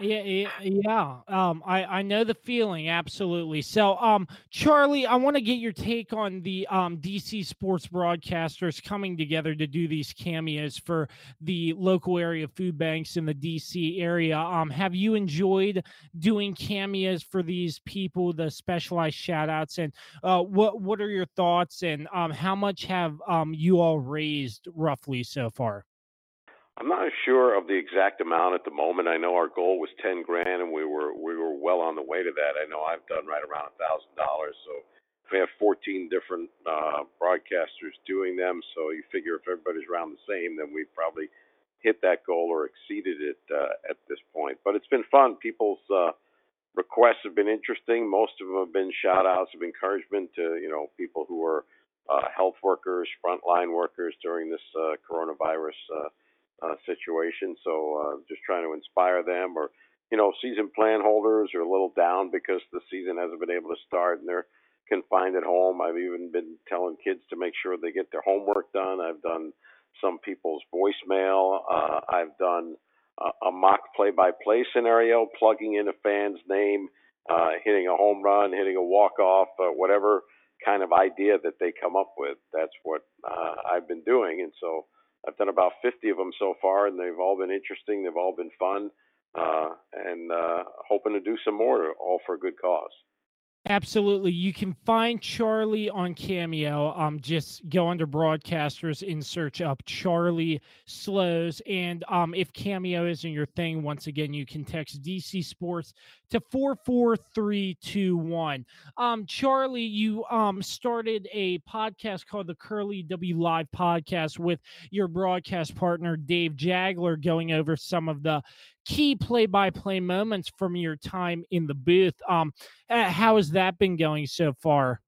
Yeah, yeah. Um, I I know the feeling absolutely. So, um, Charlie, I want to get your take on the um DC sports broadcasters coming together to do these cameos for the local area food banks in the DC area. Um, have you enjoyed doing cameos for these people, the specialized shout outs, and uh, what what are your thoughts and um how much have um you all raised roughly so far? I'm not sure of the exact amount at the moment. I know our goal was ten grand, and we were we were well on the way to that. I know I've done right around a thousand dollars. So we have 14 different uh, broadcasters doing them. So you figure if everybody's around the same, then we've probably hit that goal or exceeded it uh, at this point. But it's been fun. People's uh, requests have been interesting. Most of them have been shout outs of encouragement to you know people who are uh, health workers, frontline workers during this uh, coronavirus. Uh, uh, situation. So uh, just trying to inspire them, or you know, season plan holders are a little down because the season hasn't been able to start and they're confined at home. I've even been telling kids to make sure they get their homework done. I've done some people's voicemail. Uh, I've done a, mock play-by-play scenario, plugging in a fan's name, uh, hitting a home run, hitting a walk-off, uh, whatever kind of idea that they come up with. That's what uh, I've been doing, and so I've done about 50 of them so far, and they've all been interesting. They've all been fun, uh, and uh, hoping to do some more, all for a good cause. Absolutely. You can find Charlie on Cameo. Um, just go under broadcasters in search up Charlie Slowes. And um, if Cameo isn't your thing, once again, you can text DC Sports to 44321. Um, Charlie, you um started a podcast called the Curly W Live podcast with your broadcast partner Dave Jageler going over some of the key play-by-play moments from your time in the booth. Um, uh, how has that been going so far?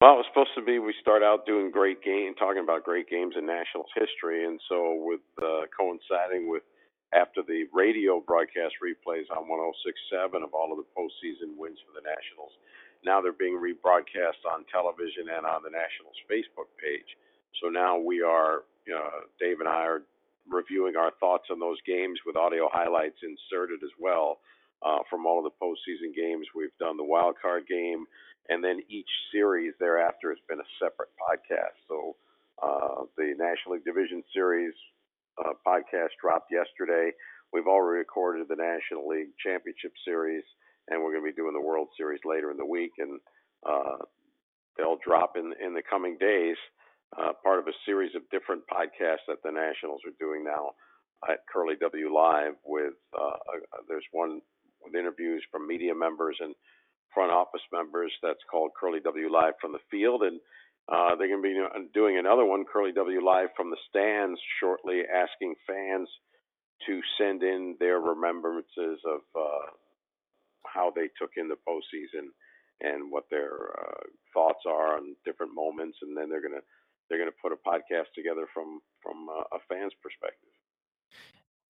Well, it was supposed to be we start out doing great game, talking about great games in Nationals history, and so with uh, coinciding with after the radio broadcast replays on 106.7 of all of the postseason wins for the Nationals, now they're being rebroadcast on television and on the Nationals Facebook page. So now we are, uh, Dave and I are reviewing our thoughts on those games with audio highlights inserted as well uh, from all of the postseason games. We've done the wild card game, and then each series thereafter has been a separate podcast. So uh, the National League Division Series uh, podcast dropped yesterday. We've already recorded the National League Championship Series, and we're going to be doing the World Series later in the week, and uh, they'll drop in in the coming days uh, part of a series of different podcasts that the Nationals are doing now at Curly W Live. With uh, there's one with interviews from media members and front office members that's called Curly W Live from the field, and uh, they're going to be doing another one, Curly W Live from the stands, shortly, asking fans to send in their remembrances of uh, how they took in the postseason and what their uh, thoughts are on different moments, and then they're gonna they're gonna put a podcast together from from uh, a fan's perspective.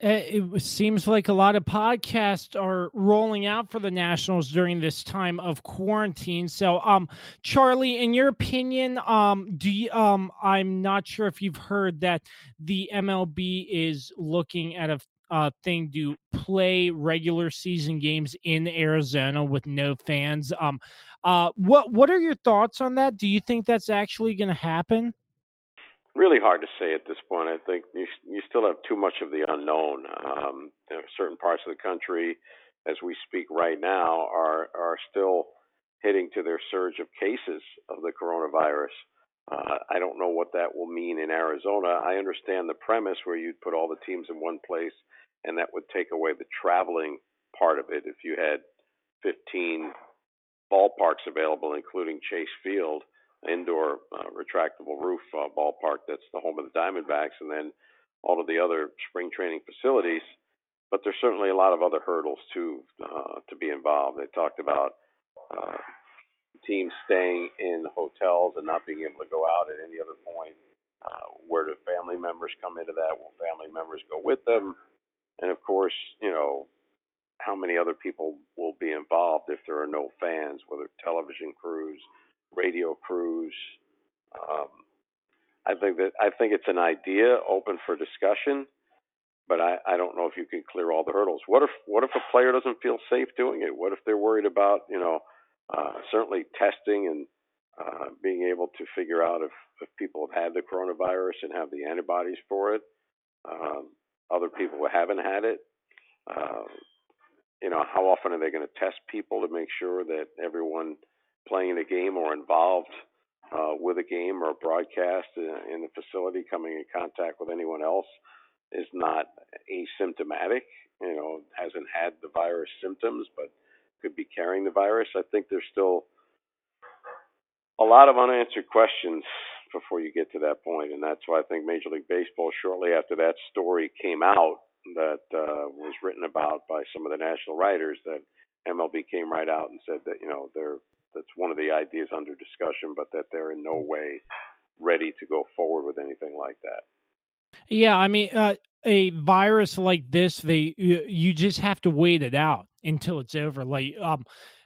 Eh, it seems like a lot of podcasts are rolling out for the Nationals during this time of quarantine. So, um, Charlie, in your opinion, um, do you, um, I'm not sure if you've heard that the MLB is looking at a uh, thing to play regular season games in Arizona with no fans. Um, uh, what what are your thoughts on that? Do you think that's actually going to happen? Really hard to say at this point. I think you you still have too much of the unknown. Um, certain parts of the country, as we speak right now, are are still hitting to their surge of cases of the coronavirus. Uh, I don't know what that will mean in Arizona. I understand the premise where you'd put all the teams in one place, and that would take away the traveling part of it. If you had 15 ballparks available, including Chase Field, indoor uh, retractable roof uh, ballpark that's the home of the Diamondbacks, and then all of the other spring training facilities. But there's certainly a lot of other hurdles too uh, to be involved. They talked about uh, teams staying in hotels and not being able to go out at any other point. Uh, where do family members come into that? Will family members go with them? And of course, you know, how many other people will be involved if there are no fans, whether television crews, radio crews. Um, I think that I think it's an idea open for discussion, but I, I don't know if you can clear all the hurdles. What if what if a player doesn't feel safe doing it? What if they're worried about you know uh, certainly testing and uh, being able to figure out if, if people have had the coronavirus and have the antibodies for it. Um, other people who haven't had it. Uh, you know, how often are they going to test people to make sure that everyone playing a game or involved uh, with a game or a broadcast in, the facility coming in contact with anyone else is not asymptomatic, you know, hasn't had the virus symptoms, but could be carrying the virus. I think there's still a lot of unanswered questions before you get to that point, and that's why I think Major League Baseball, shortly after that story came out that uh, was written about by some of the national writers, that MLB came right out and said that you know they're that's one of the ideas under discussion, but that they're in no way ready to go forward with anything like that. Yeah, I mean, uh, a virus like this, they you, just have to wait it out until it's over. Like, um,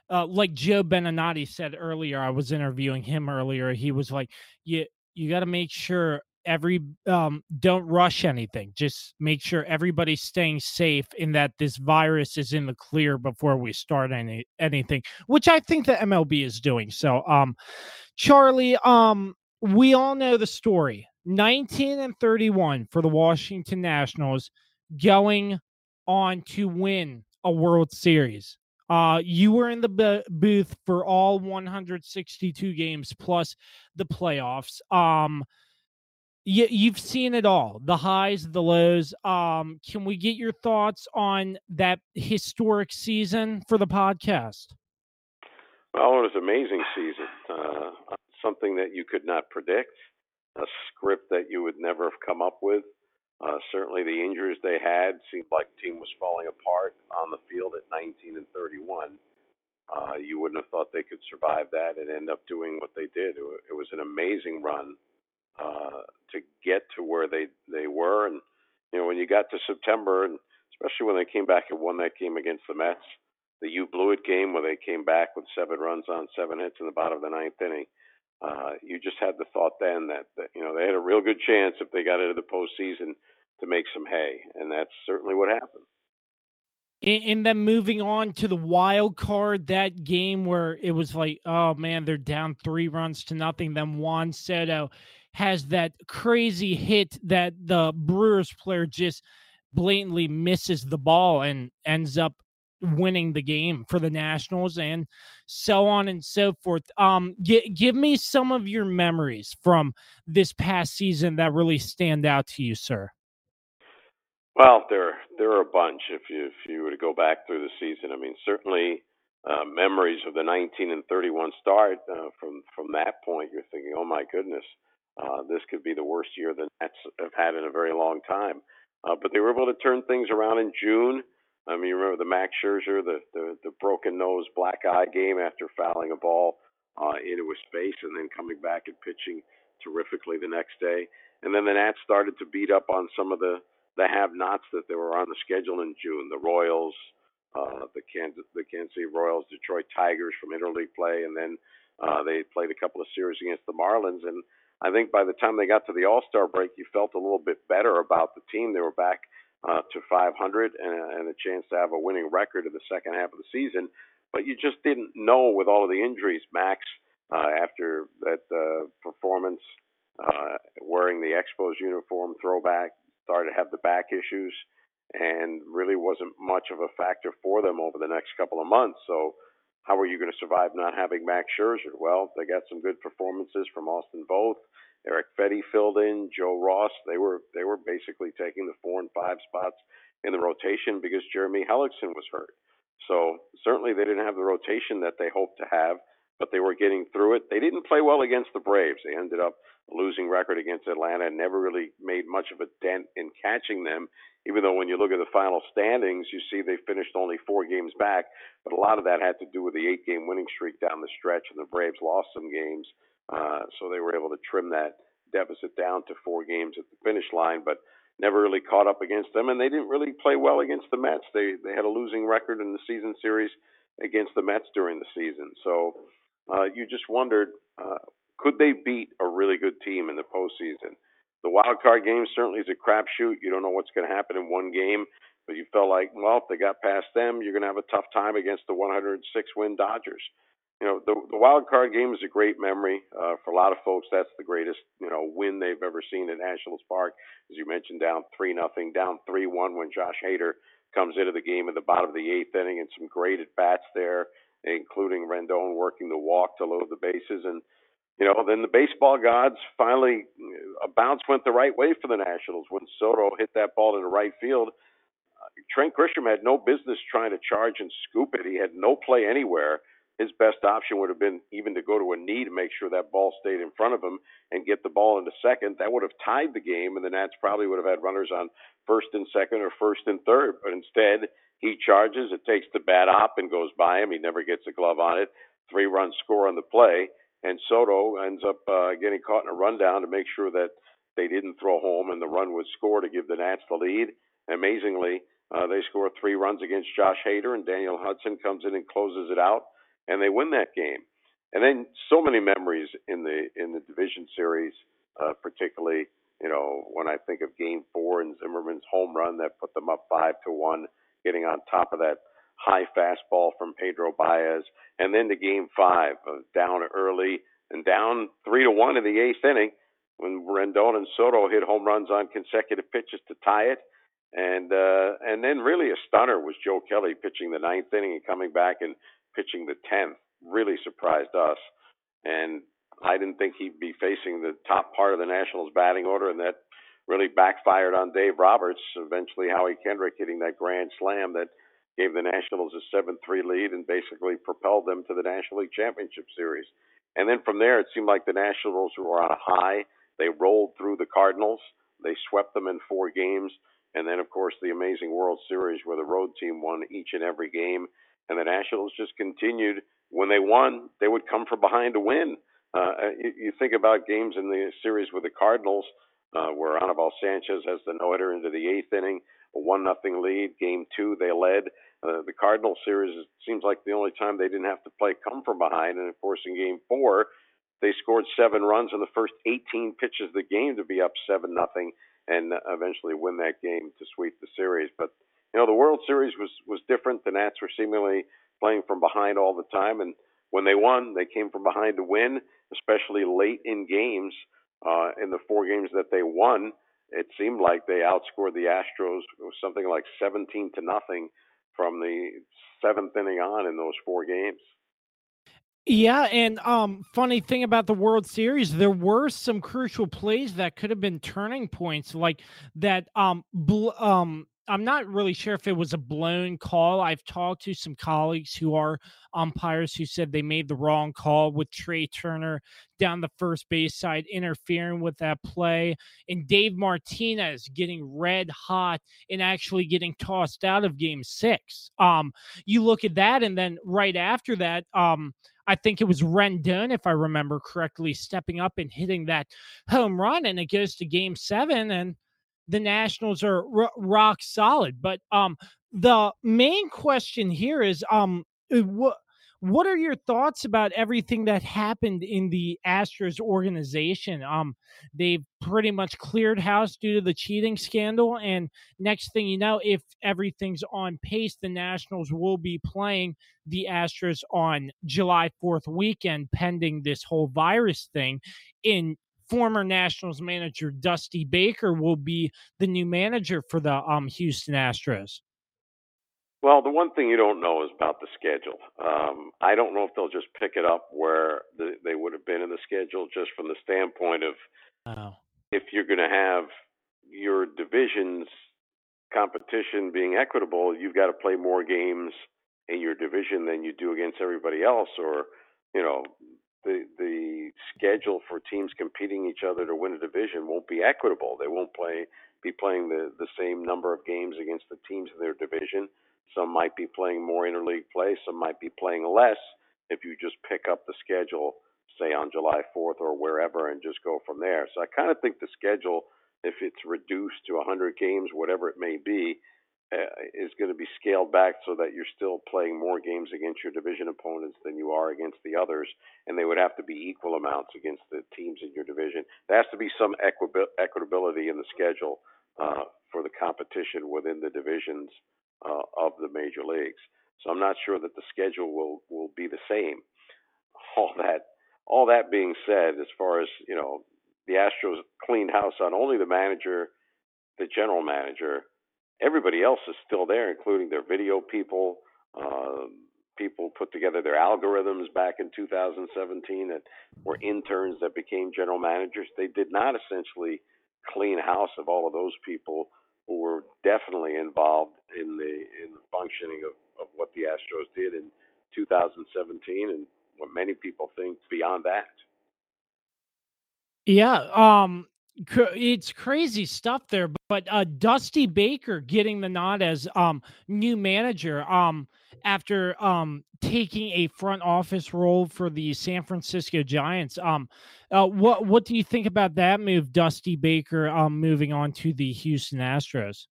uh, like Joe Beninati said earlier, I was interviewing him earlier. He was like, "You you got to make sure every um don't rush anything just make sure everybody's staying safe in that this virus is in the clear before we start any anything which i think the mlb is doing so um charlie um we all know the story 19 and 31 for the washington nationals going on to win a world series uh, you were in the b- booth for all 162 games plus the playoffs. Um, you, you've seen it all the highs the lows um can we get your thoughts on that historic season for the podcast? Well it was an amazing season uh, something that you could not predict a script that you would never have come up with. Uh, certainly the injuries they had seemed like the team was falling apart on the field at 19 and 31 uh, you wouldn't have thought they could survive that and end up doing what they did. It was an amazing run uh, to get to where they they were. And you know, when you got to September, and especially when they came back and won that game against the Mets, the you blew it game where they came back with seven runs on seven hits in the bottom of the ninth inning. Uh, you just had the thought then that, that you know they had a real good chance if they got into the postseason to make some hay, and that's certainly what happened. And then moving on to the wild card, that game where it was like, oh man, they're down three runs to nothing. Then Juan Soto has that crazy hit that the Brewers player just blatantly misses the ball and ends up winning the game for the Nationals and so on and so forth. Um, g- give me some of your memories from this past season that really stand out to you, sir. Well, there there are a bunch. If you if you were to go back through the season, I mean, certainly uh, memories of the 19 and 31 start uh, from from that point. You're thinking, oh my goodness, uh, this could be the worst year the Nets have had in a very long time. Uh, but they were able to turn things around in June. I mean, you remember the Max Scherzer, the the, the broken nose, black eye game after fouling a ball uh, into his face, and then coming back and pitching terrifically the next day. And then the Nats started to beat up on some of the the have-nots that they were on the schedule in June. The Royals, uh, the Kansas the Kansas City Royals, Detroit Tigers from interleague play, and then uh, they played a couple of series against the Marlins. And I think by the time they got to the All Star break, you felt a little bit better about the team. They were back uh, to 500 and, and a chance to have a winning record in the second half of the season. But you just didn't know with all of the injuries, Max, uh, after that uh, performance, uh, wearing the Expos uniform throwback, started to have the back issues, and really wasn't much of a factor for them over the next couple of months. So how are you going to survive not having Max Scherzer? Well, they got some good performances from Austin Voth. Erick Fedde filled in. Joe Ross. They were they were basically taking the four and five spots in the rotation because Jeremy Hellickson was hurt. So certainly they didn't have the rotation that they hoped to have, but they were getting through it. They didn't play well against the Braves. They ended up losing record against Atlanta and never really made much of a dent in catching them even though when you look at the final standings, you see they finished only four games back. But a lot of that had to do with the eight game winning streak down the stretch, and the Braves lost some games. Uh, so they were able to trim that deficit down to four games at the finish line, but never really caught up against them. And they didn't really play well against the Mets. They, they had a losing record in the season series against the Mets during the season. So uh, you just wondered uh, could they beat a really good team in the postseason? The wild card game certainly is a crapshoot. You don't know what's going to happen in one game, but you felt like, well, if they got past them, you're going to have a tough time against the 106 win Dodgers. You know, the, the wild card game is a great memory uh, for a lot of folks. That's the greatest, you know, win they've ever seen at Nationals Park. As you mentioned, down three nothing, down three one when Josh Hader comes into the game at the bottom of the eighth inning, and some great at bats there, including Rendon working the walk to load the bases and you know, then the baseball gods finally a bounce went the right way for the Nationals when Soto hit that ball into right field. Uh, Trent Grisham had no business trying to charge and scoop it. He had no play anywhere. His best option would have been even to go to a knee to make sure that ball stayed in front of him and get the ball into second. That would have tied the game, and the Nats probably would have had runners on first and second or first and third. But instead, he charges. It takes the bat up and goes by him. He never gets a glove on it. Three run score on the play and Soto ends up uh, getting caught in a rundown to make sure that they didn't throw home and the run would score to give the Nats the lead. Amazingly, uh, they score three runs against Josh Hader, and Daniel Hudson comes in and closes it out, and they win that game. And then so many memories in the in the division series, uh, particularly you know when I think of Game Four and Zimmerman's home run that put them up five to one, getting on top of that high fastball from Pedro Baez, and then to Game Five, uh, down early and down three to one in the eighth inning when Rendon and Soto hit home runs on consecutive pitches to tie it. And uh, and then really a stunner was Joe Kelly pitching the ninth inning and coming back and pitching the tenth. Really surprised us. And I didn't think he'd be facing the top part of the Nationals batting order, and that really backfired on Dave Roberts. Eventually, Howie Kendrick hitting that grand slam that gave the Nationals a 7 3 lead and basically propelled them to the National League Championship Series. And then from there, it seemed like the Nationals were on a high. They rolled through the Cardinals, they swept them in four games. And then, of course, the amazing World Series where the road team won each and every game. And the Nationals just continued. When they won, they would come from behind to win. Uh, you, you think about games in the series with the Cardinals, uh, where Anibal Sanchez has the no hitter into the eighth inning, a one nothing lead. Game two, they led. Uh, the Cardinal series it seems like the only time they didn't have to play come from behind, and of course in Game Four, they scored seven runs in the first 18 pitches of the game to be up seven nothing, and eventually win that game to sweep the series. But you know the World Series was was different. The Nats were seemingly playing from behind all the time, and when they won, they came from behind to win, especially late in games. Uh, in the four games that they won, it seemed like they outscored the Astros It was something like 17 to nothing from the seventh inning on in those four games. Yeah, and um, funny thing about the World Series, there were some crucial plays that could have been turning points, like that um, bl- um, I'm not really sure if it was a blown call. I've talked to some colleagues who are umpires who said they made the wrong call with Trea Turner down the first base side interfering with that play and Dave Martinez getting red hot and actually getting tossed out of game 6. Um you look at that and then right after that um I think it was Rendon, if I remember correctly, stepping up and hitting that home run, and it goes to Game Seven, and the Nationals are r- rock solid. But um, the main question here is um, uh, what what are your thoughts about everything that happened in the Astros organization? Um, they've pretty much cleared house due to the cheating scandal, and next thing you know, if everything's on pace, the Nationals will be playing the Astros on July Fourth weekend, pending this whole virus thing. In former Nationals manager Dusty Baker will be the new manager for the um, Houston Astros. Well, the one thing you don't know is about the schedule. Um, I don't know if they'll just pick it up where the, they would have been in the schedule, just from the standpoint of oh. if you're going to have your divisions competition being equitable, you've got to play more games in your division than you do against everybody else, or you know the the schedule for teams competing each other to win a division won't be equitable. They won't play be playing the the same number of games against the teams in their division some might be playing more interleague play, some might be playing less if you just pick up the schedule, say on July 4th or wherever, and just go from there. So I kind of think the schedule, if it's reduced to 100 games, whatever it may be, is going to be scaled back so that you're still playing more games against your division opponents than you are against the others, and they would have to be equal amounts against the teams in your division. There has to be some equitability in the schedule uh, for the competition within the divisions uh, of the major leagues. So I'm not sure that the schedule will will be the same. All that all that being said, as far as you know, the Astros cleaned house on only the manager, the general manager. Everybody else is still there, including their video people. Uh, people put together their algorithms back in 2017 that were interns that became general managers. They did not essentially clean house of all of those people who were definitely involved in the in the functioning of, of what the Astros did in 2017 and what many people think beyond that. Yeah, um it's crazy stuff there but uh Dusty Baker getting the nod as um new manager um after um taking a front office role for the San Francisco Giants um uh, what what do you think about that move Dusty Baker um moving on to the Houston Astros?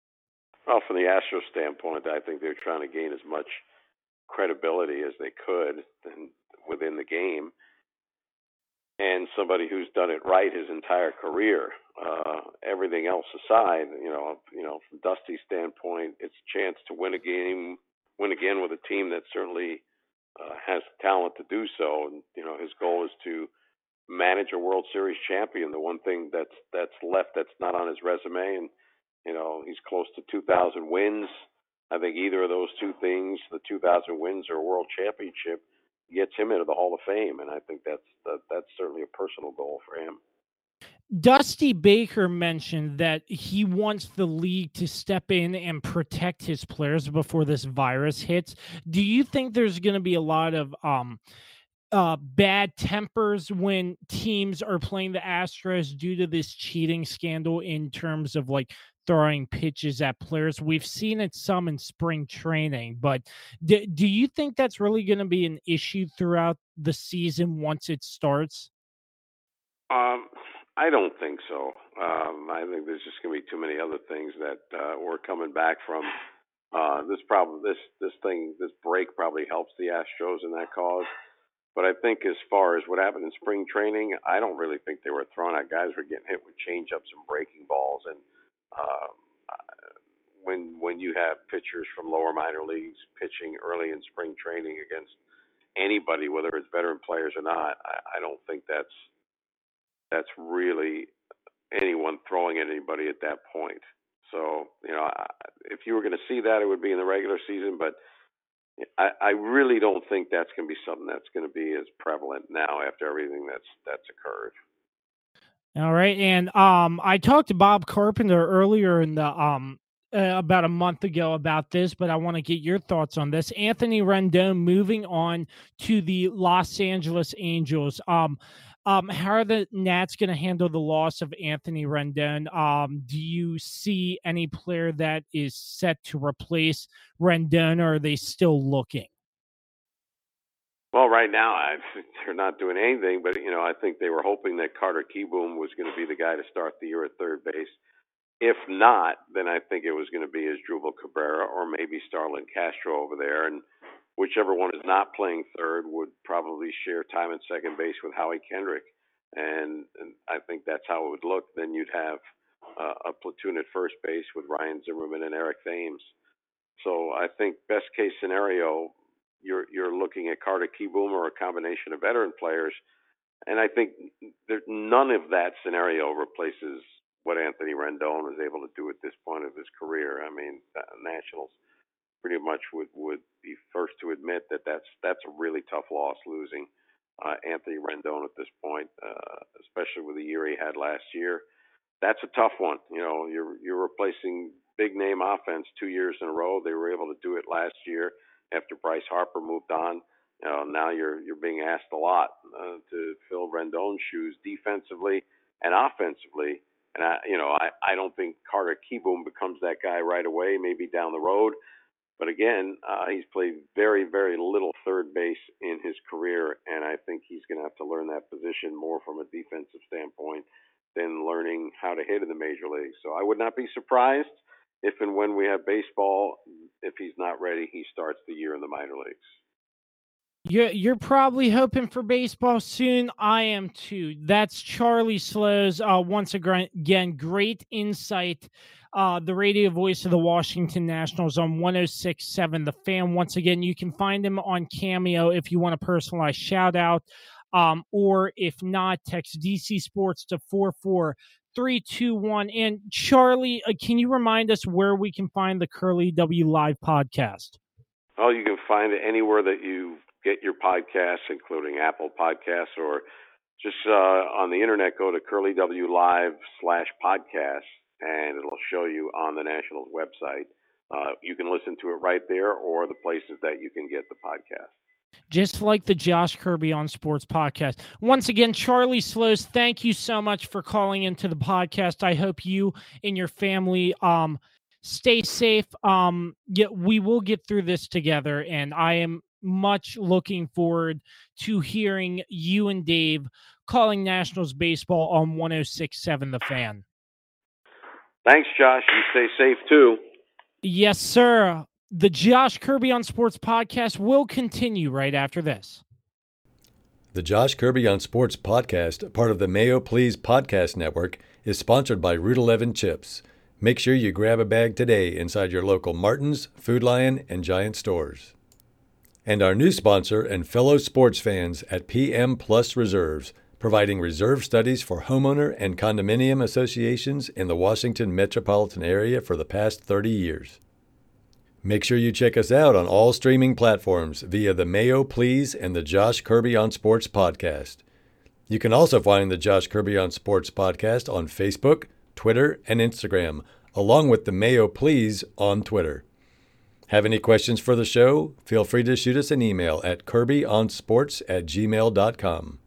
Well from the Astros standpoint I think they're trying to gain as much credibility as they could within the game and somebody who's done it right his entire career. Uh, everything else aside, you know, you know, from Dusty's standpoint, it's a chance to win a game, win again with a team that certainly uh, has the talent to do so. And you know, his goal is to manage a World Series champion. The one thing that's that's left that's not on his resume, and you know, he's close to 2,000 wins. I think either of those two things, the 2,000 wins or a World Championship, gets him into the Hall of Fame, and I think that's that, that's certainly a personal goal for him. Dusty Baker mentioned that he wants the league to step in and protect his players before this virus hits. Do you think there's going to be a lot of um, uh, bad tempers when teams are playing the Astros due to this cheating scandal in terms of like throwing pitches at players. We've seen it some in spring training, but do, do you think that's really going to be an issue throughout the season once it starts? Um, I don't think so. Um, I think there's just going to be too many other things that uh, we're coming back from. Uh, this problem, this this thing, this break probably helps the Astros in that cause. But I think as far as what happened in spring training, I don't really think they were throwing out guys were getting hit with changeups and breaking balls and um, when when you have pitchers from lower minor leagues pitching early in spring training against anybody, whether it's veteran players or not, I, I don't think that's that's really anyone throwing at anybody at that point. So you know, if you were going to see that, it would be in the regular season, but. I, I really don't think that's going to be something that's going to be as prevalent now after everything that's that's occurred. All right, and um, I talked to Bob Carpenter earlier in the um uh, about a month ago about this, but I want to get your thoughts on this. Anthony Rendon moving on to the Los Angeles Angels. Um, um, how are the Nats going to handle the loss of Anthony Rendon? Um, do you see any player that is set to replace Rendon, or are they still looking? Well, right now I, they're not doing anything, but you know I think they were hoping that Carter Kieboom was going to be the guy to start the year at third base. If not, then I think it was going to be Asdrubal Cabrera or maybe Starlin Castro over there, and whichever one is not playing third would probably share time at second base with Howie Kendrick, and, and I think that's how it would look. Then you'd have uh, a platoon at first base with Ryan Zimmerman and Eric Thames. So I think best case scenario, you're you're looking at Carter Kieboom or a combination of veteran players, and I think there, none of that scenario replaces what Anthony Rendon was able to do at this point of his career. I mean, Nationals pretty much would would be first to admit that that's that's a really tough loss losing uh, Anthony Rendon at this point, uh, especially with the year he had last year. That's a tough one. You know, you're you're replacing big name offense two years in a row. They were able to do it last year after Bryce Harper moved on. You know, now you're you're being asked a lot uh, to fill Rendon's shoes defensively and offensively. And I, you know, I I don't think Carter Kieboom becomes that guy right away. Maybe down the road, but again, uh, he's played very, very little third base in his career, and I think he's going to have to learn that position more from a defensive standpoint than learning how to hit in the major leagues. So I would not be surprised if and when we have baseball, if he's not ready, he starts the year in the minor leagues. You're, you're probably hoping for baseball soon. I am too. That's Charlie Slowes. Uh, once again, great insight uh, the radio voice of the Washington Nationals on 1067 The Fan. Once again, you can find him on Cameo if you want a personalized shout out. Um, or if not, text DC Sports to 44321. And Charlie, uh, can you remind us where we can find the Curly W Live podcast? Oh, you can find it anywhere that you get your podcasts, including Apple Podcasts, or just uh, on the internet, go to Curly W Live slash podcast and it'll show you on the Nationals website. Uh, you can listen to it right there or the places that you can get the podcast. Just like the Josh Kirby on Sports podcast. Once again, Charlie Slowes, thank you so much for calling into the podcast. I hope you and your family um, stay safe. Um, yeah, we will get through this together, and I am much looking forward to hearing you and Dave calling Nationals baseball on 1067 The Fan. Thanks, Josh. You stay safe too. Yes, sir. The Josh Kirby on Sports podcast will continue right after this. The Josh Kirby on Sports podcast, part of the Mayo Please podcast network, is sponsored by Route 11 Chips. Make sure you grab a bag today inside your local Martin's, Food Lion, and Giant stores. And our new sponsor and fellow sports fans at PM Plus Reserves providing reserve studies for homeowner and condominium associations in the Washington metropolitan area for the past 30 years. Make sure you check us out on all streaming platforms via the Mayo Please and the Josh Kirby on Sports podcast. You can also find the Josh Kirby on Sports podcast on Facebook, Twitter, and Instagram, along with the Mayo Please on Twitter. Have any questions for the show? Feel free to shoot us an email at kirbyonsports at gmail.com.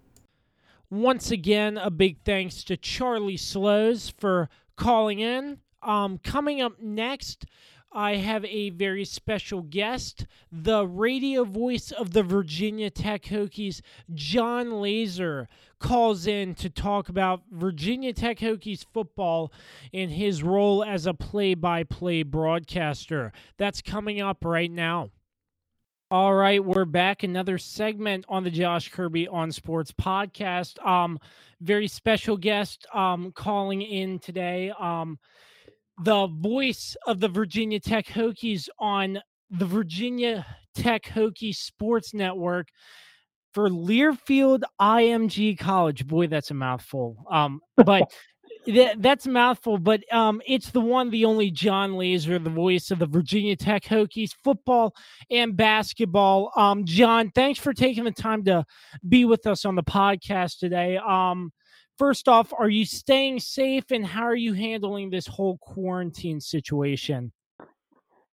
Once again, a big thanks to Charlie Slowes for calling in. Um, coming up next, I have a very special guest, the radio voice of the Virginia Tech Hokies, Jon Laaser, calls in to talk about Virginia Tech Hokies football and his role as a play by play broadcaster. That's coming up right now. All right, we're back. Another segment on the Josh Kirby on Sports podcast. Um, very special guest um calling in today. Um, the voice of the Virginia Tech Hokies on the Virginia Tech Hokie Sports Network for Learfield IMG College. Boy, that's a mouthful. Um, but that, that's a mouthful, but um, it's the one, the only Jon Laaser, the voice of the Virginia Tech Hokies, football and basketball. Um, Jon, thanks for taking the time to be with us on the podcast today. Um, first off, are you staying safe, and how are you handling this whole quarantine situation?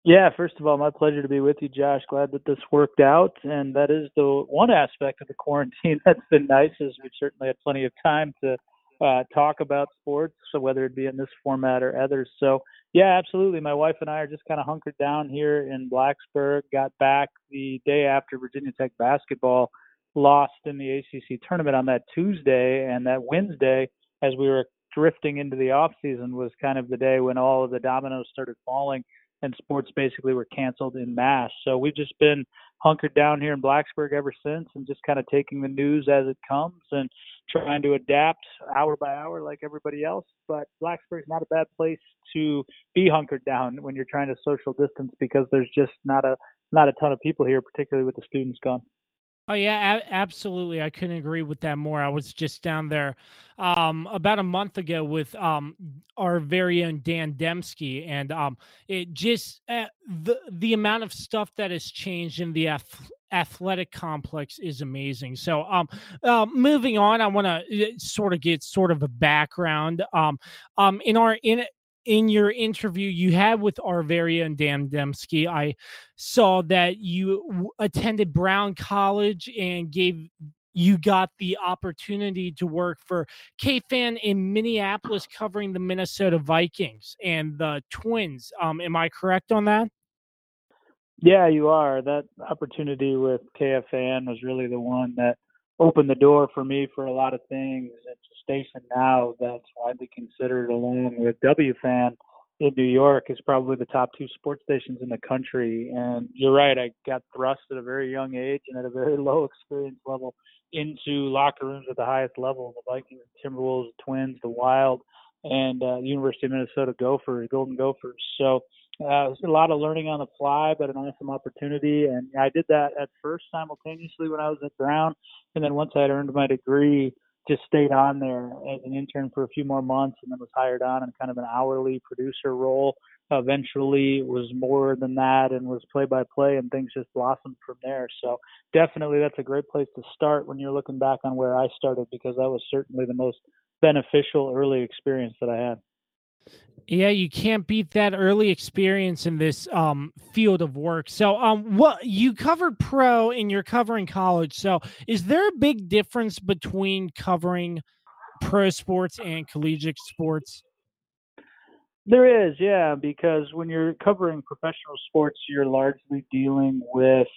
Yeah, first of all, my pleasure to be with you, Josh. Glad that this worked out. And that is the one aspect of the quarantine that's been nice is we've certainly had plenty of time to uh, talk about sports, so whether it be in this format or others. So yeah, absolutely. My wife and I are just kind of hunkered down here in Blacksburg. Got back the day after Virginia Tech basketball lost in the ACC tournament on that Tuesday, and that Wednesday, as we were drifting into the off season, was kind of the day when all of the dominoes started falling and sports basically were canceled in mass. So we've just been hunkered down here in Blacksburg ever since and just kind of taking the news as it comes and trying to adapt hour by hour like everybody else. But Blacksburg's not a bad place to be hunkered down when you're trying to social distance because there's just not a not a ton of people here, particularly with the students gone. Oh yeah, a- absolutely. I couldn't agree with that more. I was just down there um, about a month ago with um, our very own Dan Dembski, and um, it just uh, the the amount of stuff that has changed in the ath- athletic complex is amazing. So, um, uh, moving on, I want to uh, sort of get sort of a background. Um, um, in our in in your interview you had with Arveria and Dan Dembski, I saw that you attended Brown College and gave you got the opportunity to work for KFan in Minneapolis covering the Minnesota Vikings and the Twins. Um, am I correct on that? Yeah, you are. That opportunity with KFAN was really the one that opened the door for me for a lot of things. It's a station now that's widely considered, along with WFAN in New York, is probably the top two sports stations in the country. And you're right, I got thrust at a very young age and at a very low experience level into locker rooms at the highest level the Vikings, Timberwolves, Twins, the Wild, and uh, University of Minnesota Gophers, Golden Gophers. So uh, a lot of learning on the fly, but an awesome opportunity. And I did that at first simultaneously when I was at Brown, and then once I had earned my degree, just stayed on there as an intern for a few more months, and then was hired on in kind of an hourly producer role. Eventually, was more than that, and was play by play, and things just blossomed from there. So definitely, that's a great place to start when you're looking back on where I started, because that was certainly the most beneficial early experience that I had. Yeah, you can't beat that early experience in this um, field of work. So, um, what you covered pro and you're covering college. So, is there a big difference between covering pro sports and collegiate sports? There is, yeah, because when you're covering professional sports, you're largely dealing with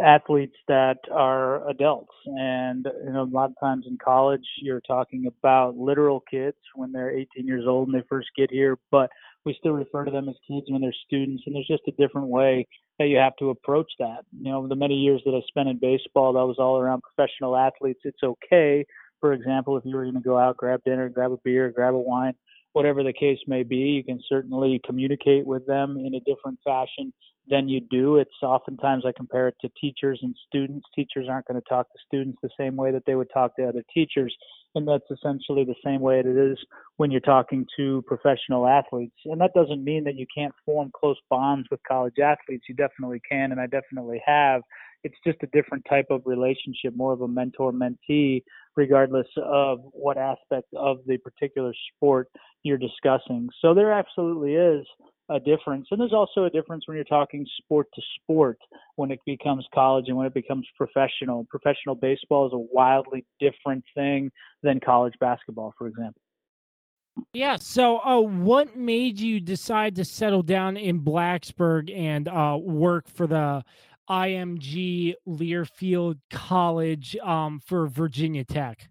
athletes that are adults. And you know a lot of times in college you're talking about literal kids when they're 18 years old and they first get here but we still refer to them as kids when they're students and there's just a different way that you have to approach that. You know the many years that i spent in baseball that was all around professional athletes it's okay. For example if you were going to go out grab dinner grab a beer grab a wine whatever the case may be you can certainly communicate with them in a different fashion than you do. It's oftentimes I compare it to teachers and students. Teachers aren't going to talk to students the same way that they would talk to other teachers. And that's essentially the same way it is when you're talking to professional athletes. And that doesn't mean that you can't form close bonds with college athletes. You definitely can, and I definitely have. It's just a different type of relationship, more of a mentor mentee, regardless of what aspect of the particular sport you're discussing. So there absolutely is a difference. And there's also a difference when you're talking sport to sport when it becomes college and when it becomes professional. Professional baseball is a wildly different thing than college basketball, for example. Yeah. So, uh, what made you decide to settle down in Blacksburg and uh, work for the IMG Learfield College um, for Virginia Tech?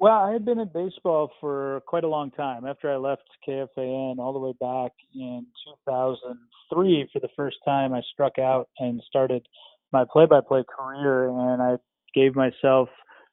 Well, I had been in baseball for quite a long time. After I left KFAN all the way back in 2003 for the first time, I struck out and started my play by play career, and I gave myself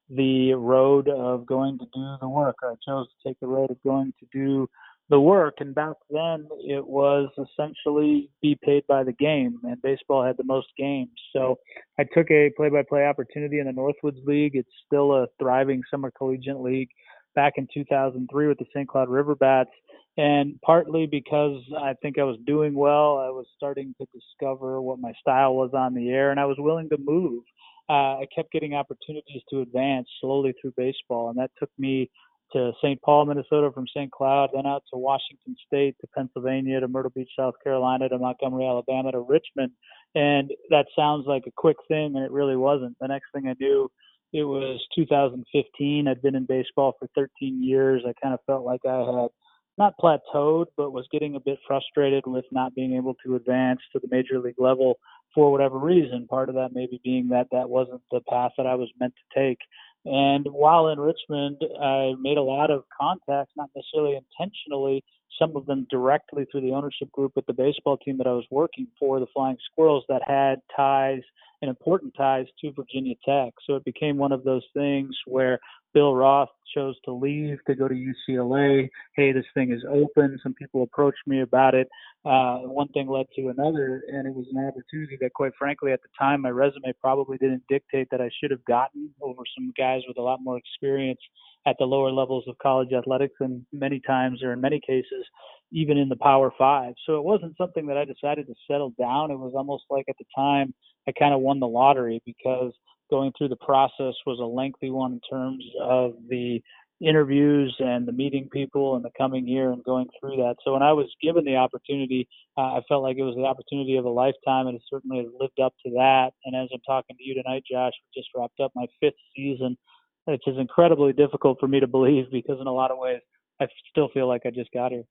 the road of going to do the work. I chose to take the road of going to do the work. And back then, it was essentially be paid by the game, and baseball had the most games. So I took a play by play opportunity in the Northwoods League. It's still a thriving summer collegiate league back in 2003 with the St. Cloud River Bats. And partly because I think I was doing well, I was starting to discover what my style was on the air, and I was willing to move. Uh, I kept getting opportunities to advance slowly through baseball, and that took me to St. Paul, Minnesota from St. Cloud, then out to Washington State, to Pennsylvania, to Myrtle Beach, South Carolina, to Montgomery, Alabama, to Richmond. And that sounds like a quick thing, and it really wasn't. The next thing I knew, it was 2015. I'd been in baseball for 13 years. I kind of felt like I had not plateaued, but was getting a bit frustrated with not being able to advance to the major league level for whatever reason. Part of that maybe being that that wasn't the path that I was meant to take. And while in Richmond, I made a lot of contacts, not necessarily intentionally, some of them directly through the ownership group with the baseball team that I was working for, the Flying Squirrels, that had ties and important ties to Virginia Tech. So it became one of those things where Bill Roth chose to leave to go to UCLA. Hey, this thing is open. Some people approached me about it. Uh, one thing led to another, and it was an opportunity that, quite frankly, at the time, my resume probably didn't dictate that I should have gotten over some guys with a lot more experience at the lower levels of college athletics, and many times, or in many cases, even in the Power Five. So it wasn't something that I decided to settle down. It was almost like at the time I kind of won the lottery because going through the process was a lengthy one in terms of the interviews and the meeting people and the coming year and going through that. So when I was given the opportunity, uh, I felt like it was the opportunity of a lifetime, and it certainly lived up to that. And as I'm talking to you tonight, Josh, we just wrapped up my fifth season, which is incredibly difficult for me to believe because in a lot of ways, I still feel like I just got here.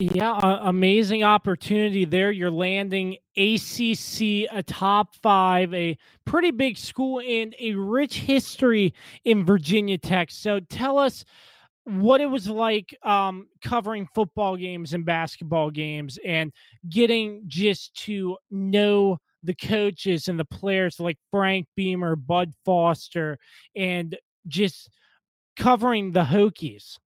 Yeah, amazing opportunity there. You're landing ACC, a top five, a pretty big school, and a rich history in Virginia Tech. So tell us what it was like um, covering football games and basketball games and getting just to know the coaches and the players like Frank Beamer, Bud Foster, and just covering the Hokies.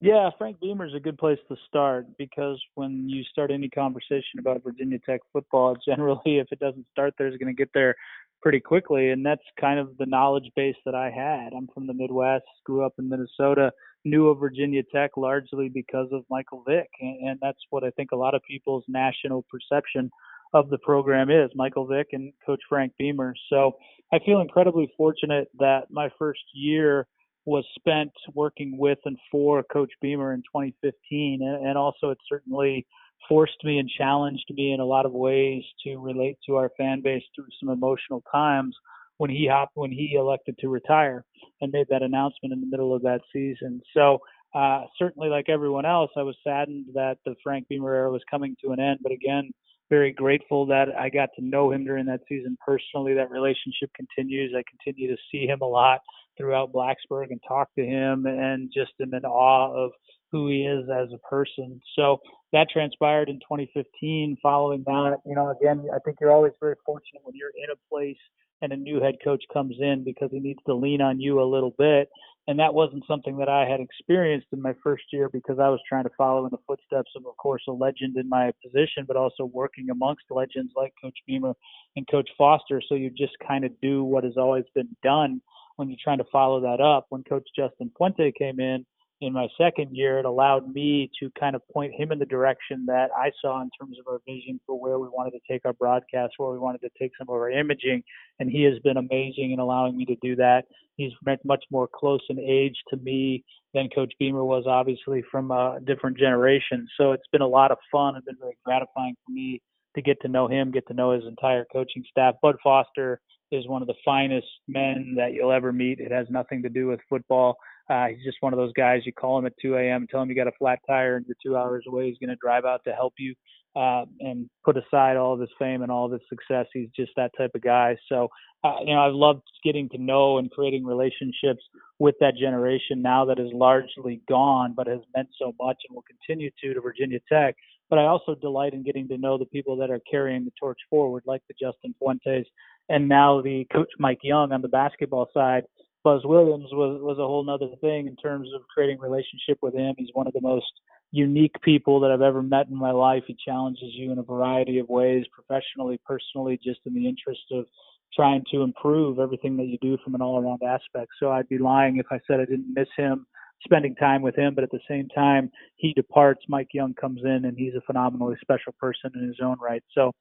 Yeah, Frank Beamer is a good place to start because when you start any conversation about Virginia Tech football, generally, if it doesn't start there, it's going to get there pretty quickly. And that's kind of the knowledge base that I had. I'm from the Midwest, grew up in Minnesota, knew of Virginia Tech largely because of Michael Vick. And, and that's what I think a lot of people's national perception of the program is Michael Vick and Coach Frank Beamer. So I feel incredibly fortunate that my first year was spent working with and for Coach Beamer in 2015, and, and also it certainly forced me and challenged me in a lot of ways to relate to our fan base through some emotional times when he hopped when he elected to retire and made that announcement in the middle of that season. So uh, certainly, like everyone else, I was saddened that the Frank Beamer era was coming to an end. But again, very grateful that I got to know him during that season personally. That relationship continues. I continue to see him a lot throughout Blacksburg and talk to him and just am in awe of who he is as a person. So that transpired in 2015. Following that, you know, again, I think you're always very fortunate when you're in a place and a new head coach comes in because he needs to lean on you a little bit. And that wasn't something that I had experienced in my first year because I was trying to follow in the footsteps of, of course, a legend in my position, but also working amongst legends like Coach Beamer and Coach Foster. So you just kind of do what has always been done when you're trying to follow that up. When Coach Justin Fuente came in in my second year, it allowed me to kind of point him in the direction that I saw in terms of our vision for where we wanted to take our broadcast, where we wanted to take some of our imaging. And he has been amazing in allowing me to do that. He's much more close in age to me than Coach Beamer was, obviously, from a different generation. So it's been a lot of fun and been very gratifying for me to get to know him, get to know his entire coaching staff. Bud Foster is one of the finest men that you'll ever meet. It has nothing to do with football. Uh, he's just one of those guys. You call him at 2 a.m., tell him you got a flat tire, and you're two hours away. He's going to drive out to help you uh, and put aside all of his fame and all of his success. He's just that type of guy. So, uh, you know, I've loved getting to know and creating relationships with that generation now that is largely gone, but has meant so much and will continue to to Virginia Tech. But I also delight in getting to know the people that are carrying the torch forward, like the Justin Fuentes and now the coach Mike Young on the basketball side. Buzz Williams was was a whole nother thing in terms of creating relationship with him. He's one of the most unique people that I've ever met in my life. He challenges you in a variety of ways, professionally, personally, just in the interest of trying to improve everything that you do from an all around aspect. So I'd be lying if I said I didn't miss him spending time with him, but at the same time he departs, Mike Young comes in and he's a phenomenally special person in his own right. So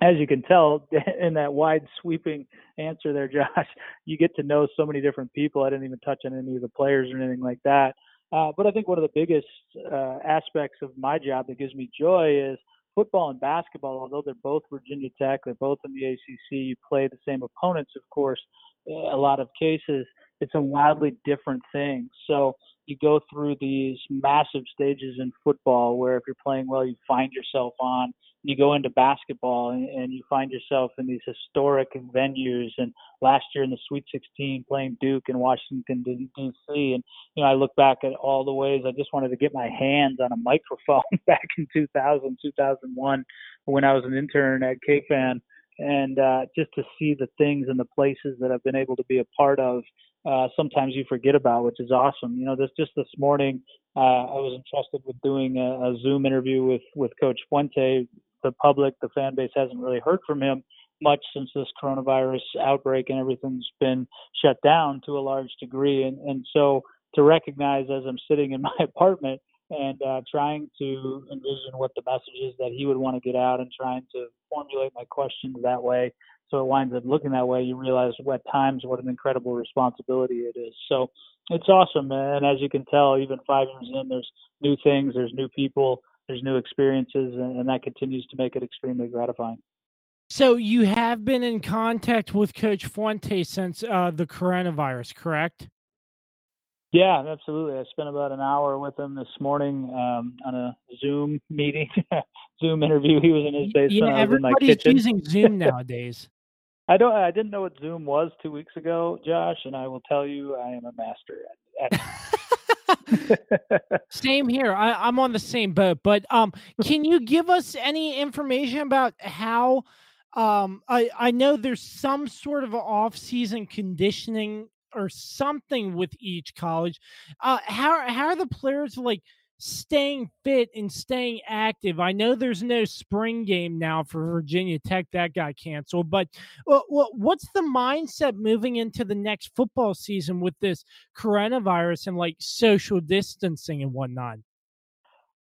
as you can tell in that wide sweeping answer there, Josh, you get to know so many different people. I didn't even touch on any of the players or anything like that. Uh, but I think one of the biggest uh, aspects of my job that gives me joy is football and basketball. Although they're both Virginia Tech, they're both in the ACC. You play the same opponents, of course. A lot of cases, it's a wildly different thing. So you go through these massive stages in football where if you're playing well, you find yourself on. You go into basketball and, and you find yourself in these historic venues. And last year in the Sweet 16, playing Duke in Washington D.C. And you know, I look back at all the ways I just wanted to get my hands on a microphone back in 2000, 2001, when I was an intern at KFAN and uh, just to see the things and the places that I've been able to be a part of uh, sometimes you forget about, which is awesome. You know, this just this morning, uh, I was entrusted with doing a, a Zoom interview with with Coach Fuente. The public, the fan base hasn't really heard from him much since this coronavirus outbreak and everything's been shut down to a large degree. And and so to recognize as I'm sitting in my apartment and uh, trying to envision what the message is that he would want to get out and trying to formulate my questions that way so it winds up looking that way, you realize at times what an incredible responsibility it is. So it's awesome, and as you can tell, even five years in, there's new things, there's new people, there's new experiences, and, that continues to make it extremely gratifying. So you have been in contact with Coach Fuente since uh, the coronavirus, correct? Yeah, absolutely. I spent about an hour with him this morning um, on a Zoom meeting, Zoom interview. He was in his basement. Yeah, everybody's using Zoom nowadays. I don't. I didn't know what Zoom was two weeks ago, Josh, and I will tell you, I am a master at. same here. I, am on the same boat. But um, can you give us any information about how? Um, I I know there's some sort of off-season conditioning or something with each college. Uh, how how are the players like? Staying fit and staying active. I know there's no spring game now for Virginia Tech that got canceled, but what's the mindset moving into the next football season with this coronavirus and like social distancing and whatnot?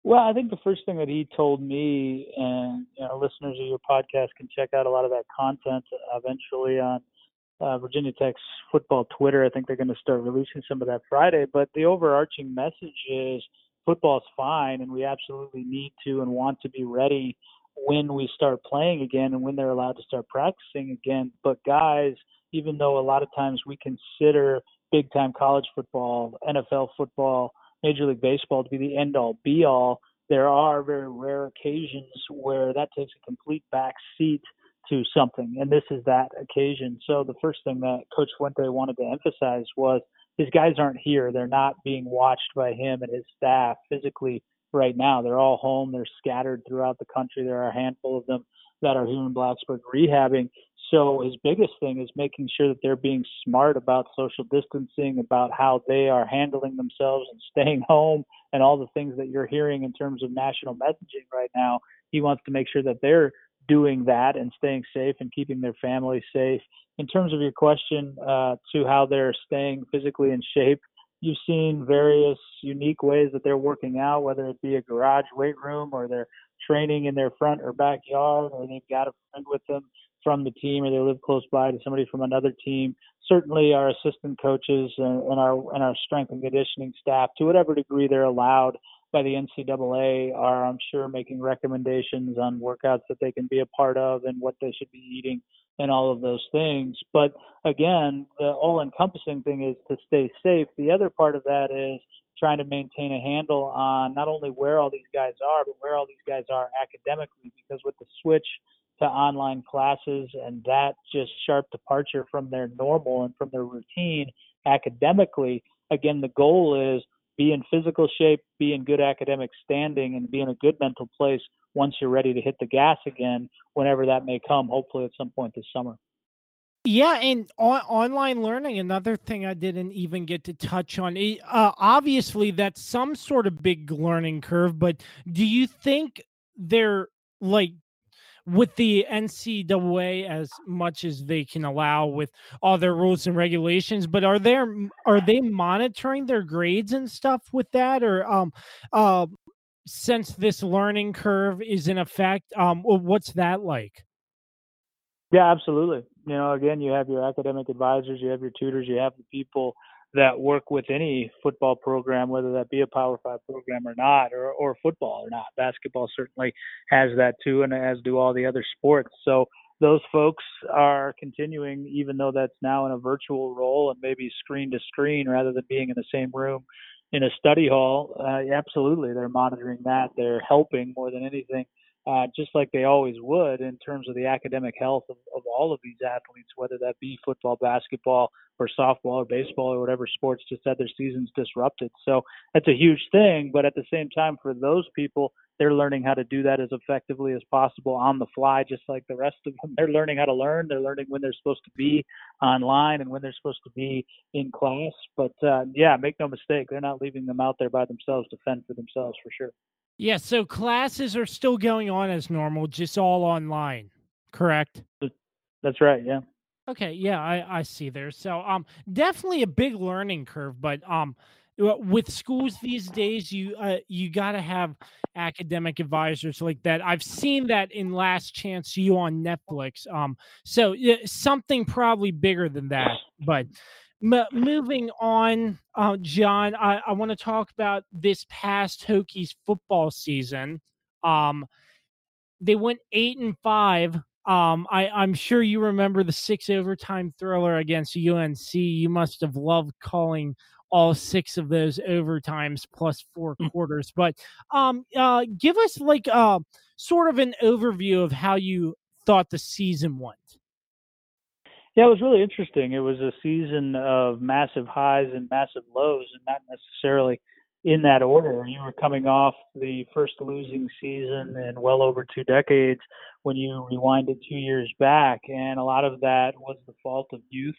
Well, I think the first thing that he told me, and you know, listeners of your podcast can check out a lot of that content eventually on uh, Virginia Tech's football Twitter. I think they're going to start releasing some of that Friday. But the overarching message is football's fine and we absolutely need to and want to be ready when we start playing again and when they're allowed to start practicing again. But guys, even though a lot of times we consider big time college football, NFL football, Major League Baseball to be the end all be all, there are very rare occasions where that takes a complete back seat to something. And this is that occasion. So the first thing that Coach Fuente wanted to emphasize was his guys aren't here. They're not being watched by him and his staff physically right now. They're all home. They're scattered throughout the country. There are a handful of them that are here in Blacksburg rehabbing. So his biggest thing is making sure that they're being smart about social distancing, about how they are handling themselves and staying home, and all the things that you're hearing in terms of national messaging right now. He wants to make sure that they're doing that and staying safe and keeping their family safe. In terms of your question uh, to how they're staying physically in shape, you've seen various unique ways that they're working out, whether it be a garage weight room or they're training in their front or backyard, or they've got a friend with them from the team, or they live close by to somebody from another team. Certainly, our assistant coaches and, and our and our strength and conditioning staff, to whatever degree they're allowed, by the NCAA are, I'm sure, making recommendations on workouts that they can be a part of and what they should be eating and all of those things. But again, the all encompassing thing is to stay safe. The other part of that is trying to maintain a handle on not only where all these guys are, but where all these guys are academically, because with the switch to online classes and that just sharp departure from their normal and from their routine academically, again, the goal is be in physical shape, be in good academic standing, and be in a good mental place once you're ready to hit the gas again, whenever that may come, hopefully at some point this summer. Yeah, and on, online learning, another thing I didn't even get to touch on. Uh, obviously, that's some sort of big learning curve, but do you think they're like with the NCAA as much as they can allow with all their rules and regulations. But are there are they monitoring their grades and stuff with that, or um, uh, since this learning curve is in effect, um, what's that like? Yeah, absolutely. You know, again, you have your academic advisors, you have your tutors, you have the people that work with any football program, whether that be a Power Five program or not, or, or football or not. Basketball certainly has that too, and as do all the other sports. So those folks are continuing, even though that's now in a virtual role and maybe screen to screen rather than being in the same room in a study hall. Uh, absolutely, they're monitoring that. They're helping more than anything uh, just like they always would in terms of the academic health of, of all of these athletes, whether that be football, basketball, or softball or baseball or whatever sports just had their seasons disrupted. So that's a huge thing. But at the same time, for those people, they're learning how to do that as effectively as possible on the fly, just like the rest of them. They're learning how to learn. They're learning when they're supposed to be online and when they're supposed to be in class. But uh, yeah, make no mistake, they're not leaving them out there by themselves to fend for themselves for sure. Yeah, so classes are still going on as normal, just all online, correct? That's right, yeah. Okay, yeah, I, I see there. So um definitely a big learning curve, but um with schools these days you uh, you got to have academic advisors like that. I've seen that in Last Chance U on Netflix. Um so something probably bigger than that, but M- moving on, uh, Jon, I, I want to talk about this past Hokies football season. Um, they went eight and five. Um, I, I'm sure you remember the six overtime thriller against UNC. You must have loved calling all six of those overtimes plus four mm. quarters. But um, uh, give us like uh, sort of an overview of how you thought the season went. Yeah, it was really interesting. It was a season of massive highs and massive lows, and not necessarily in that order. You were coming off the first losing season in well over two decades when you rewinded two years back, and a lot of that was the fault of youth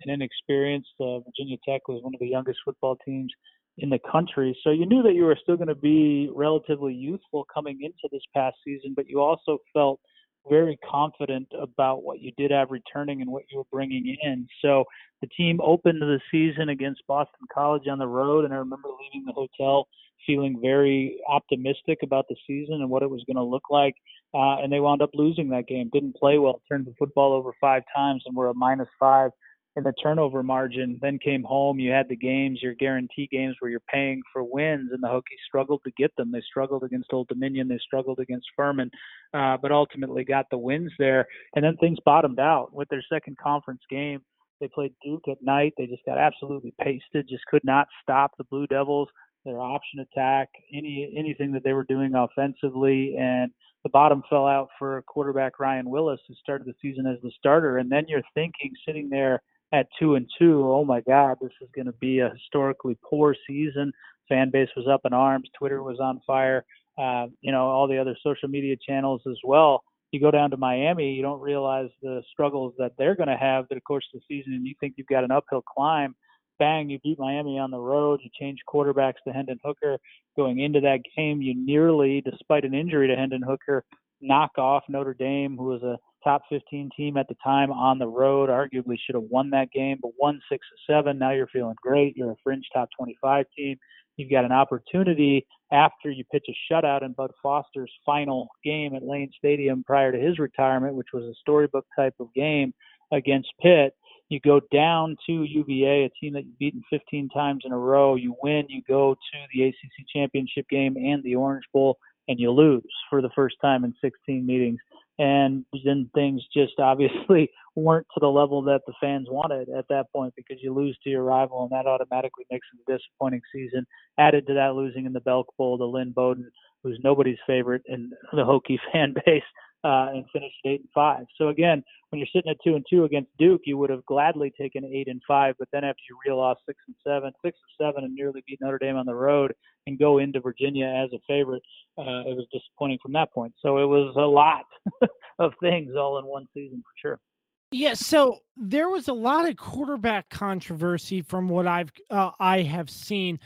and inexperience. Uh, Virginia Tech was one of the youngest football teams in the country, so you knew that you were still going to be relatively youthful coming into this past season, but you also felt – very confident about what you did have returning and what you were bringing in. So the team opened the season against Boston College on the road, and I remember leaving the hotel feeling very optimistic about the season and what it was going to look like. Uh, and they wound up losing that game. Didn't play well. Turned the football over five times and were a minus five in the turnover margin. Then came home. You had the games, your guarantee games where you're paying for wins, and the Hokies struggled to get them. They struggled against Old Dominion. They struggled against Furman, uh, but ultimately got the wins there. And then things bottomed out with their second conference game. They played Duke at night. They just got absolutely pasted. Just could not stop the Blue Devils. Their option attack, any anything that they were doing offensively, and the bottom fell out for quarterback Ryan Willis, who started the season as the starter. And then you're thinking, sitting there at two and two, oh my God, this is going to be a historically poor season. Fan base was up in arms. Twitter was on fire. Uh, you know, all the other social media channels as well. You go down to Miami, you don't realize the struggles that they're going to have through the course of the season, and you think you've got an uphill climb. Bang, you beat Miami on the road. You change quarterbacks to Hendon Hooker. Going into that game, you nearly, despite an injury to Hendon Hooker, knock off Notre Dame, who was a top 15 team at the time on the road. Arguably should have won that game, but won six to seven. Now you're feeling great. You're a fringe top 25 team. You've got an opportunity after you pitch a shutout in Bud Foster's final game at Lane Stadium prior to his retirement, which was a storybook type of game against Pitt. You go down to UVA, a team that you've beaten 15 times in a row. You win. You go to the ACC championship game and the Orange Bowl, and you lose for the first time in 16 meetings and then things just obviously weren't to the level that the fans wanted at that point because you lose to your rival and that automatically makes it a disappointing season. Added to that, losing in the Belk Bowl to Lynn Bowden, who's nobody's favorite in the Hokie fan base, uh, and finished eight and five. So again, when you're sitting at two and two against Duke, you would have gladly taken eight and five. But then after you reel off six and seven, six and seven, and nearly beat Notre Dame on the road and go into Virginia as a favorite, uh, it was disappointing from that point. So it was a lot of things all in one season for sure. Yeah, so there was a lot of quarterback controversy from what I've uh, I have seen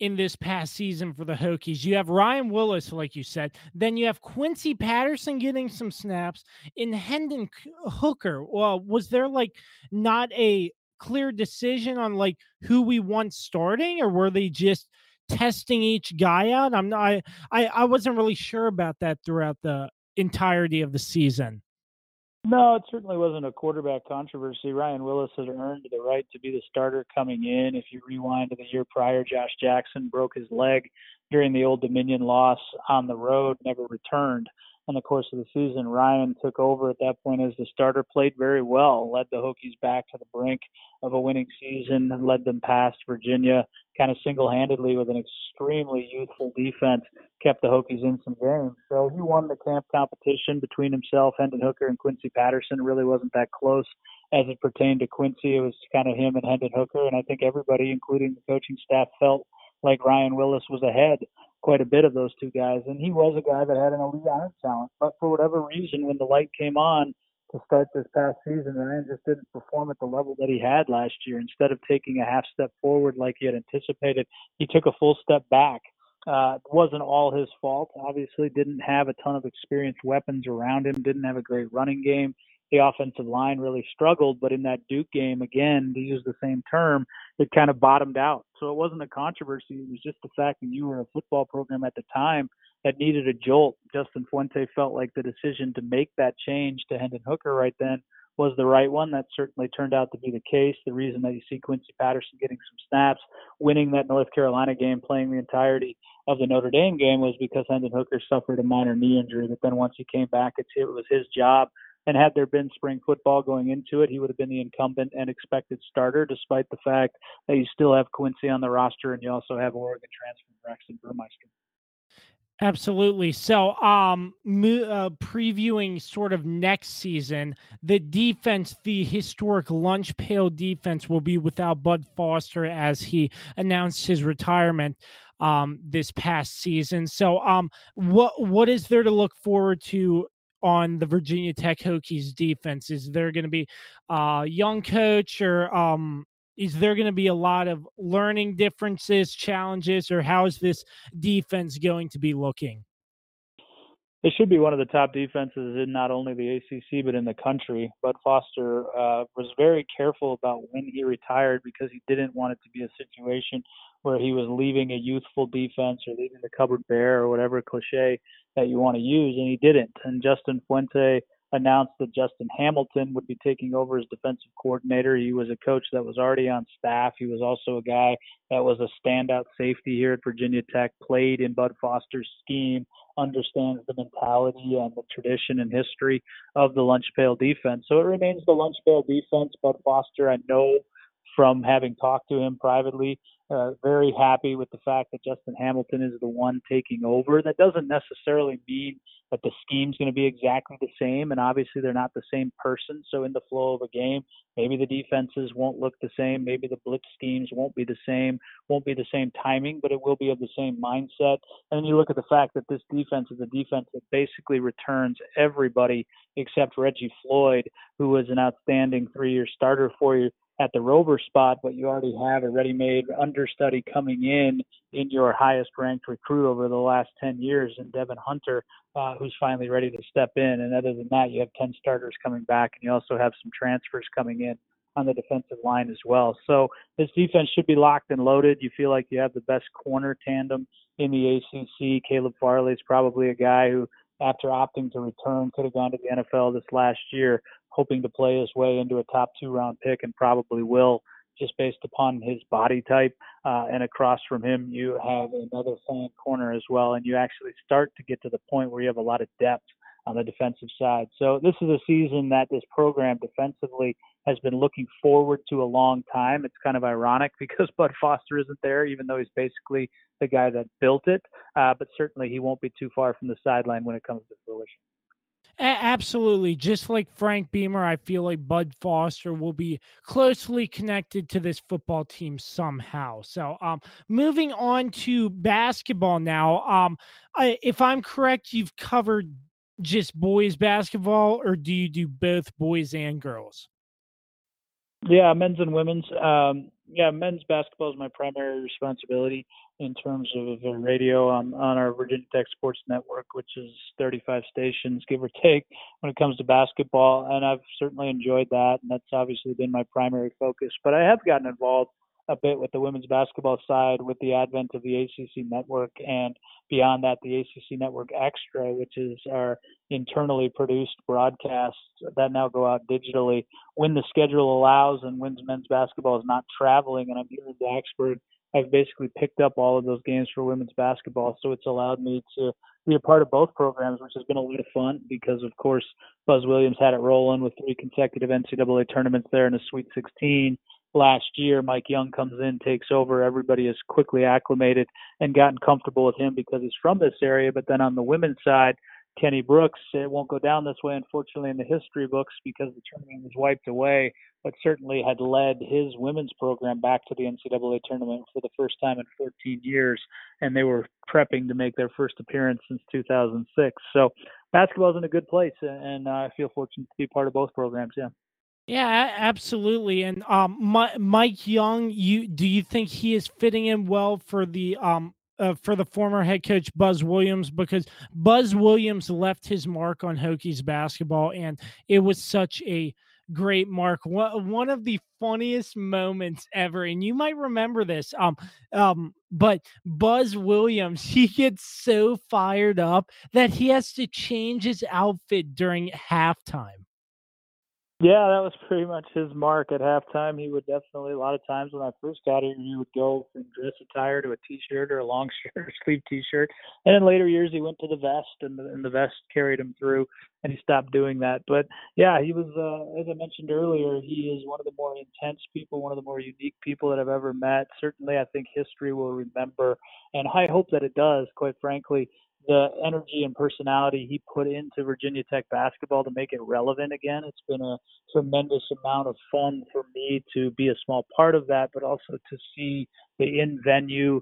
in this past season for the Hokies. You have Ryan Willis, like you said. Then you have Quincy Patterson getting some snaps. In Hendon Hooker, well, was there like not a clear decision on like who we want starting, or were they just testing each guy out? I'm not. I I, I wasn't really sure about that throughout the entirety of the season. No, it certainly wasn't a quarterback controversy. Ryan Willis had earned the right to be the starter coming in. If you rewind to the year prior, Josh Jackson broke his leg during the Old Dominion loss on the road, never returned in the course of the season. Ryan took over at that point as the starter, played very well, led the Hokies back to the brink of a winning season, led them past Virginia kind of single handedly with an extremely youthful defense, kept the Hokies in some games. So he won the camp competition between himself, Hendon Hooker, and Quincy Patterson. It really wasn't that close as it pertained to Quincy. It was kind of him and Hendon Hooker. And I think everybody, including the coaching staff, felt like Ryan Willis was ahead quite a bit of those two guys. And he was a guy that had an elite arm talent. But for whatever reason, when the light came on to start this past season, Ryan just didn't perform at the level that he had last year. Instead of taking a half step forward like he had anticipated, he took a full step back. Uh, wasn't all his fault. Obviously, didn't have a ton of experienced weapons around him. Didn't have a great running game the offensive line really struggled. But in that Duke game, again, to use the same term, it kind of bottomed out. So it wasn't a controversy. It was just the fact that you were a football program at the time that needed a jolt. Justin Fuente felt like the decision to make that change to Hendon Hooker right then was the right one. That certainly turned out to be the case. The reason that you see Quincy Patterson getting some snaps, winning that North Carolina game, playing the entirety of the Notre Dame game was because Hendon Hooker suffered a minor knee injury. But then once he came back, it was his job and had there been spring football going into it, he would have been the incumbent and expected starter, despite the fact that you still have Quincy on the roster and you also have Oregon transfer Braxton Burmeister. Absolutely. So, um, uh, previewing sort of next season, the defense, the historic lunch pail defense, will be without Bud Foster as he announced his retirement um, this past season. So, um, what what is there to look forward to on the Virginia Tech Hokies defense? Is there going to be a young coach or um, is there going to be a lot of learning differences, challenges, or how is this defense going to be looking? It should be one of the top defenses in not only the ACC but in the country. Bud Foster uh, was very careful about when he retired because he didn't want it to be a situation where he was leaving a youthful defense or leaving the cupboard bare or whatever cliche that you want to use, and he didn't. And Justin Fuente announced that Justin Hamilton would be taking over as defensive coordinator. He was a coach that was already on staff. He was also a guy that was a standout safety here at Virginia Tech, played in Bud Foster's scheme, understands the mentality and the tradition and history of the lunch pail defense. So it remains the lunch pail defense. Bud Foster, I know from having talked to him privately, uh, very happy with the fact that Justin Hamilton is the one taking over. That doesn't necessarily mean that the scheme's going to be exactly the same, and obviously they're not the same person. So in the flow of a game, maybe the defenses won't look the same, maybe the blitz schemes won't be the same, won't be the same timing, but it will be of the same mindset. And then you look at the fact that this defense is a defense that basically returns everybody except Reggie Floyd, who was an outstanding three-year starter for you at the rover spot, but you already have a ready-made understudy coming in in your highest-ranked recruit over the last 10 years, and Devon Hunter, uh, who's finally ready to step in. And other than that, you have 10 starters coming back, and you also have some transfers coming in on the defensive line as well. So this defense should be locked and loaded. You feel like you have the best corner tandem in the ACC. Caleb Farley is probably a guy who, after opting to return, could have gone to the NFL this last year hoping to play his way into a top two round pick and probably will just based upon his body type. Uh, and across from him, you have another fan corner as well. And you actually start to get to the point where you have a lot of depth on the defensive side. So this is a season that this program defensively has been looking forward to a long time. It's kind of ironic because Bud Foster isn't there, even though he's basically the guy that built it. Uh, but certainly he won't be too far from the sideline when it comes to fruition. Absolutely. Just like Frank Beamer, I feel like Bud Foster will be closely connected to this football team somehow. So, um, moving on to basketball now. Um, I, if I'm correct, you've covered just boys basketball, or do you do both boys and girls? Yeah, men's and women's. Um, yeah, men's basketball is my primary responsibility in terms of radio on, on our Virginia Tech Sports Network, which is 35 stations, give or take, when it comes to basketball. And I've certainly enjoyed that, and that's obviously been my primary focus. But I have gotten involved a bit with the women's basketball side with the advent of the ACC network and beyond that the ACC network extra which is our internally produced broadcasts that now go out digitally. When the schedule allows and when men's basketball is not traveling and I'm here in Blacksburg I've basically picked up all of those games for women's basketball. So it's allowed me to be a part of both programs which has been a lot of fun because of course Buzz Williams had it rolling with three consecutive NCAA tournaments there in the Sweet 16 last year. Mike Young comes in, takes over. Everybody has quickly acclimated and gotten comfortable with him because he's from this area. But then on the women's side, Kenny Brooks, it won't go down this way, unfortunately, in the history books because the tournament was wiped away, but certainly had led his women's program back to the NCAA tournament for the first time in 14 years, and they were prepping to make their first appearance since 2006. So basketball's in a good place, and uh, I feel fortunate to be part of both programs. Yeah. Yeah, absolutely. And um, Mike Young, you do you think he is fitting in well for the um uh, for the former head coach Buzz Williams because Buzz Williams left his mark on Hokies basketball, and it was such a great mark. One of the funniest moments ever, and you might remember this. Um, um, but Buzz Williams, he gets so fired up that he has to change his outfit during halftime. Yeah, that was pretty much his mark at halftime. He would definitely a lot of times when I first got here, he would go from dress attire to a t-shirt or a long shirt, sleeve t-shirt, and in later years he went to the vest, and the, and the vest carried him through, and he stopped doing that. But yeah, he was, uh, as I mentioned earlier, he is one of the more intense people, one of the more unique people that I've ever met. Certainly, I think history will remember, and I hope that it does. Quite frankly, the energy and personality he put into Virginia Tech basketball to make it relevant again. It's been a tremendous amount of fun for me to be a small part of that, but also to see the in venue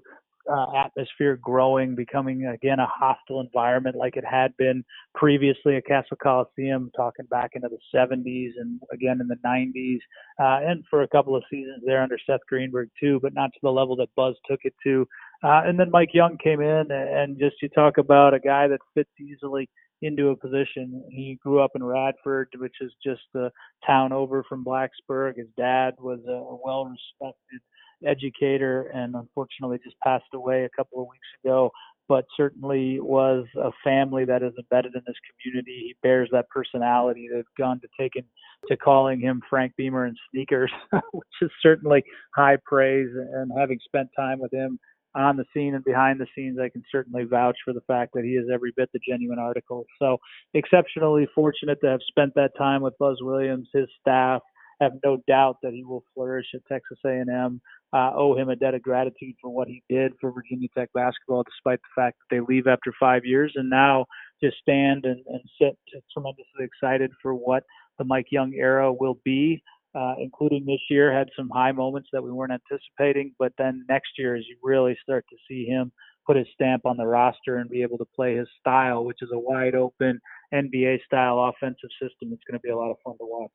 uh, atmosphere growing, becoming again a hostile environment like it had been previously at Cassell Coliseum, talking back into the 70s and again in the 90s, uh, and for a couple of seasons there under Seth Greenberg too, but not to the level that Buzz took it to uh, and then Mike Young came in, and just you talk about a guy that fits easily into a position. He grew up in Radford, which is just a town over from Blacksburg. His dad was a well-respected educator, and unfortunately just passed away a couple of weeks ago. But certainly was a family that is embedded in this community. He bears that personality. They've gone to taking to calling him Frank Beamer and sneakers, which is certainly high praise. And having spent time with him on the scene and behind the scenes, I can certainly vouch for the fact that he is every bit the genuine article. So, exceptionally fortunate to have spent that time with Buzz Williams, his staff. Have no doubt that he will flourish at Texas A&M. Uh, owe him a debt of gratitude for what he did for Virginia Tech basketball, despite the fact that they leave after five years and now just stand and, and sit tremendously excited for what the Mike Young era will be uh, including this year, had some high moments that we weren't anticipating. But then next year, as you really start to see him put his stamp on the roster and be able to play his style, which is a wide open NBA style offensive system, it's going to be a lot of fun to watch.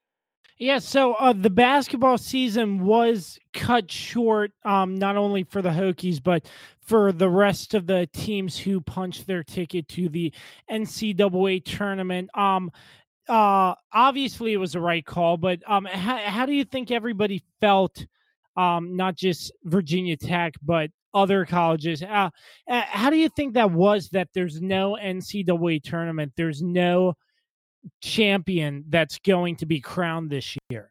Yeah, so uh, the basketball season was cut short, um, not only for the Hokies, but for the rest of the teams who punched their ticket to the NCAA tournament. Um, uh obviously it was the right call but um how, how do you think everybody felt um not just virginia tech but other colleges? Uh, uh, how do you think that was that there's no ncaa tournament there's no champion that's going to be crowned this year?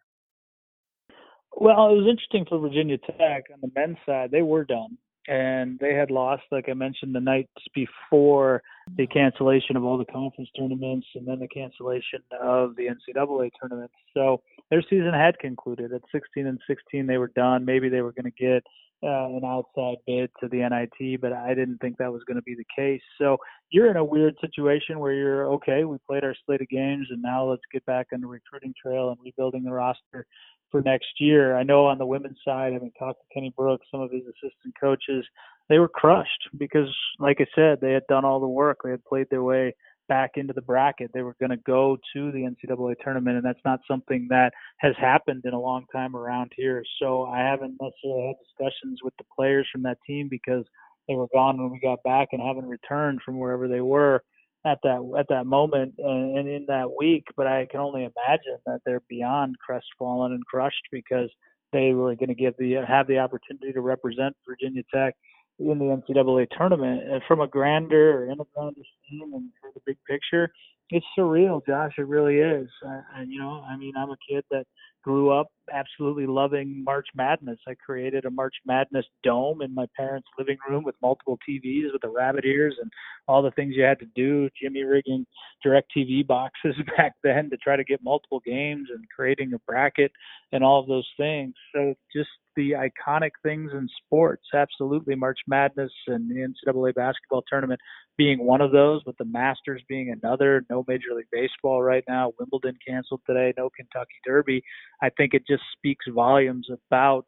Well it was interesting for virginia tech on the men's side they were done and they had lost, like I mentioned, the nights before the cancellation of all the conference tournaments and then the cancellation of the NCAA tournament. So their season had concluded at 16 and 16. They were done. Maybe they were going to get uh, an outside bid to the NIT, but I didn't think that was going to be the case. So you're in a weird situation where you're okay. We played our slate of games, and now let's get back on the recruiting trail and rebuilding the roster for next year. I know on the women's side, having talked to Kenny Brooks, some of his assistant coaches, they were crushed because, like I said, they had done all the work. They had played their way back into the bracket. They were going to go to the NCAA tournament, and that's not something that has happened in a long time around here. So I haven't necessarily had discussions with the players from that team because they were gone when we got back and haven't returned from wherever they were at that at that moment and, and in that week. But I can only imagine that they're beyond crestfallen and crushed because they were going to give the have the opportunity to represent Virginia Tech in the NCAA tournament. And from a grander or in a grander scheme and for the big picture, it's surreal, Josh. It really is. And you know, I mean, I'm a kid that grew up absolutely loving March Madness. I created a March Madness dome in my parents' living room with multiple TVs with the rabbit ears and all the things you had to do, Jimmy rigging direct TV boxes back then to try to get multiple games and creating a bracket and all of those things. So just the iconic things in sports, absolutely March Madness and the NCAA basketball tournament being one of those, with the Masters being another. No Major League Baseball right now. Wimbledon canceled today. No Kentucky Derby. I think it just speaks volumes about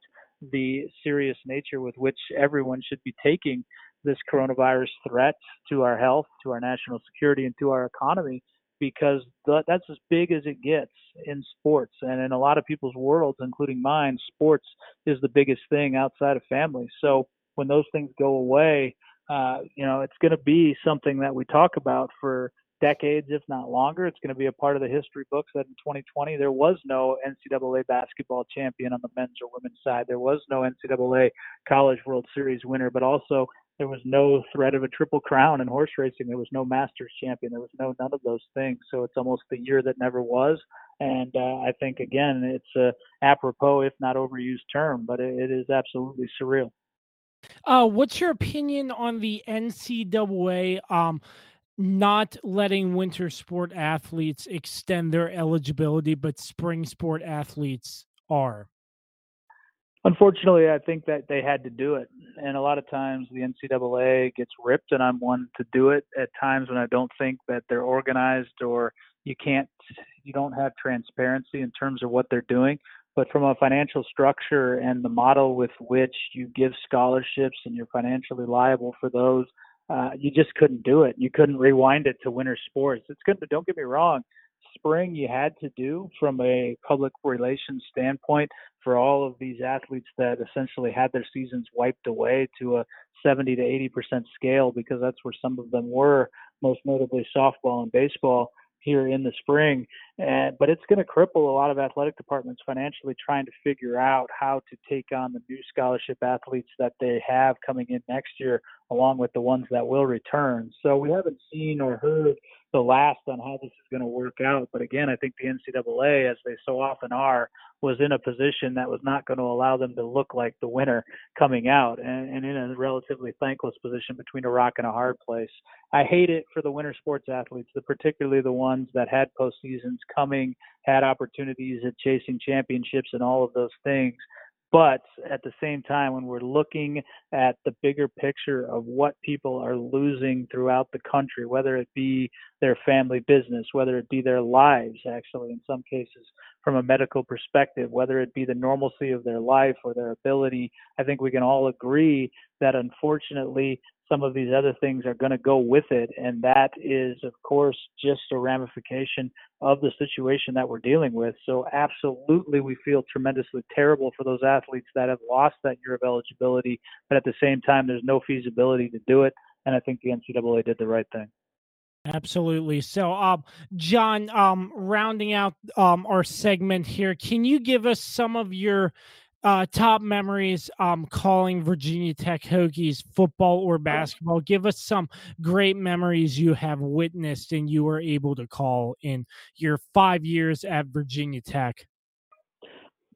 the serious nature with which everyone should be taking this coronavirus threat to our health, to our national security, and to our economy because that's as big as it gets in sports. And in a lot of people's worlds, including mine, sports is the biggest thing outside of family. So when those things go away, uh, you know, it's going to be something that we talk about for decades, if not longer. It's going to be a part of the history books that in 2020 there was no NCAA basketball champion on the men's or women's side. There was no NCAA College World Series winner, but also there was no threat of a triple crown in horse racing. There was no Masters champion. There was no none of those things. So it's almost the year that never was. And uh, I think again, it's a apropos, if not overused term, but it, it is absolutely surreal. Uh, what's your opinion on the NCAA um, not letting winter sport athletes extend their eligibility, but spring sport athletes are? Unfortunately, I think that they had to do it. And a lot of times the NCAA gets ripped, and I'm one to do it at times when I don't think that they're organized or you can't, you don't have transparency in terms of what they're doing. But from a financial structure and the model with which you give scholarships and you're financially liable for those, uh, you just couldn't do it. You couldn't rewind it to winter sports. It's good, but don't get me wrong spring you had to do from a public relations standpoint for all of these athletes that essentially had their seasons wiped away to a 70 to 80 percent scale because that's where some of them were, most notably softball and baseball here in the spring. And, but it's going to cripple a lot of athletic departments financially trying to figure out how to take on the new scholarship athletes that they have coming in next year, along with the ones that will return. So we haven't seen or heard the last on how this is going to work out. But again, I think the NCAA, as they so often are, was in a position that was not going to allow them to look like the winner coming out and, and in a relatively thankless position between a rock and a hard place. I hate it for the winter sports athletes, the, particularly the ones that had postseasons coming, had opportunities at chasing championships and all of those things. But at the same time, when we're looking at the bigger picture of what people are losing throughout the country, whether it be their family business, whether it be their lives, actually, in some cases, from a medical perspective, whether it be the normalcy of their life or their ability, I think we can all agree that unfortunately some of these other things are going to go with it. And that is, of course, just a ramification of the situation that we're dealing with. So, absolutely, we feel tremendously terrible for those athletes that have lost that year of eligibility. But at the same time, there's no feasibility to do it. And I think the NCAA did the right thing. Absolutely. So, um, Jon, um, rounding out um, our segment here, can you give us some of your uh, top memories um, calling Virginia Tech Hokies football or basketball. Give us some great memories you have witnessed and you were able to call in your five years at Virginia Tech.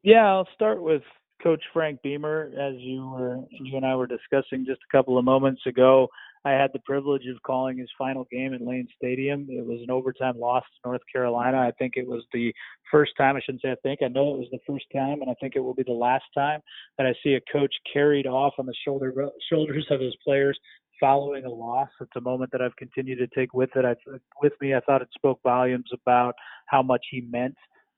Yeah, I'll start with Coach Frank Beamer, as you were you and I were discussing just a couple of moments ago. I had the privilege of calling his final game at Lane Stadium. It was an overtime loss to North Carolina. I think it was the first time, I shouldn't say I think, I know it was the first time, and I think it will be the last time that I see a coach carried off on the shoulder shoulders of his players following a loss. It's a moment that I've continued to take with it. I, with me, I thought it spoke volumes about how much he meant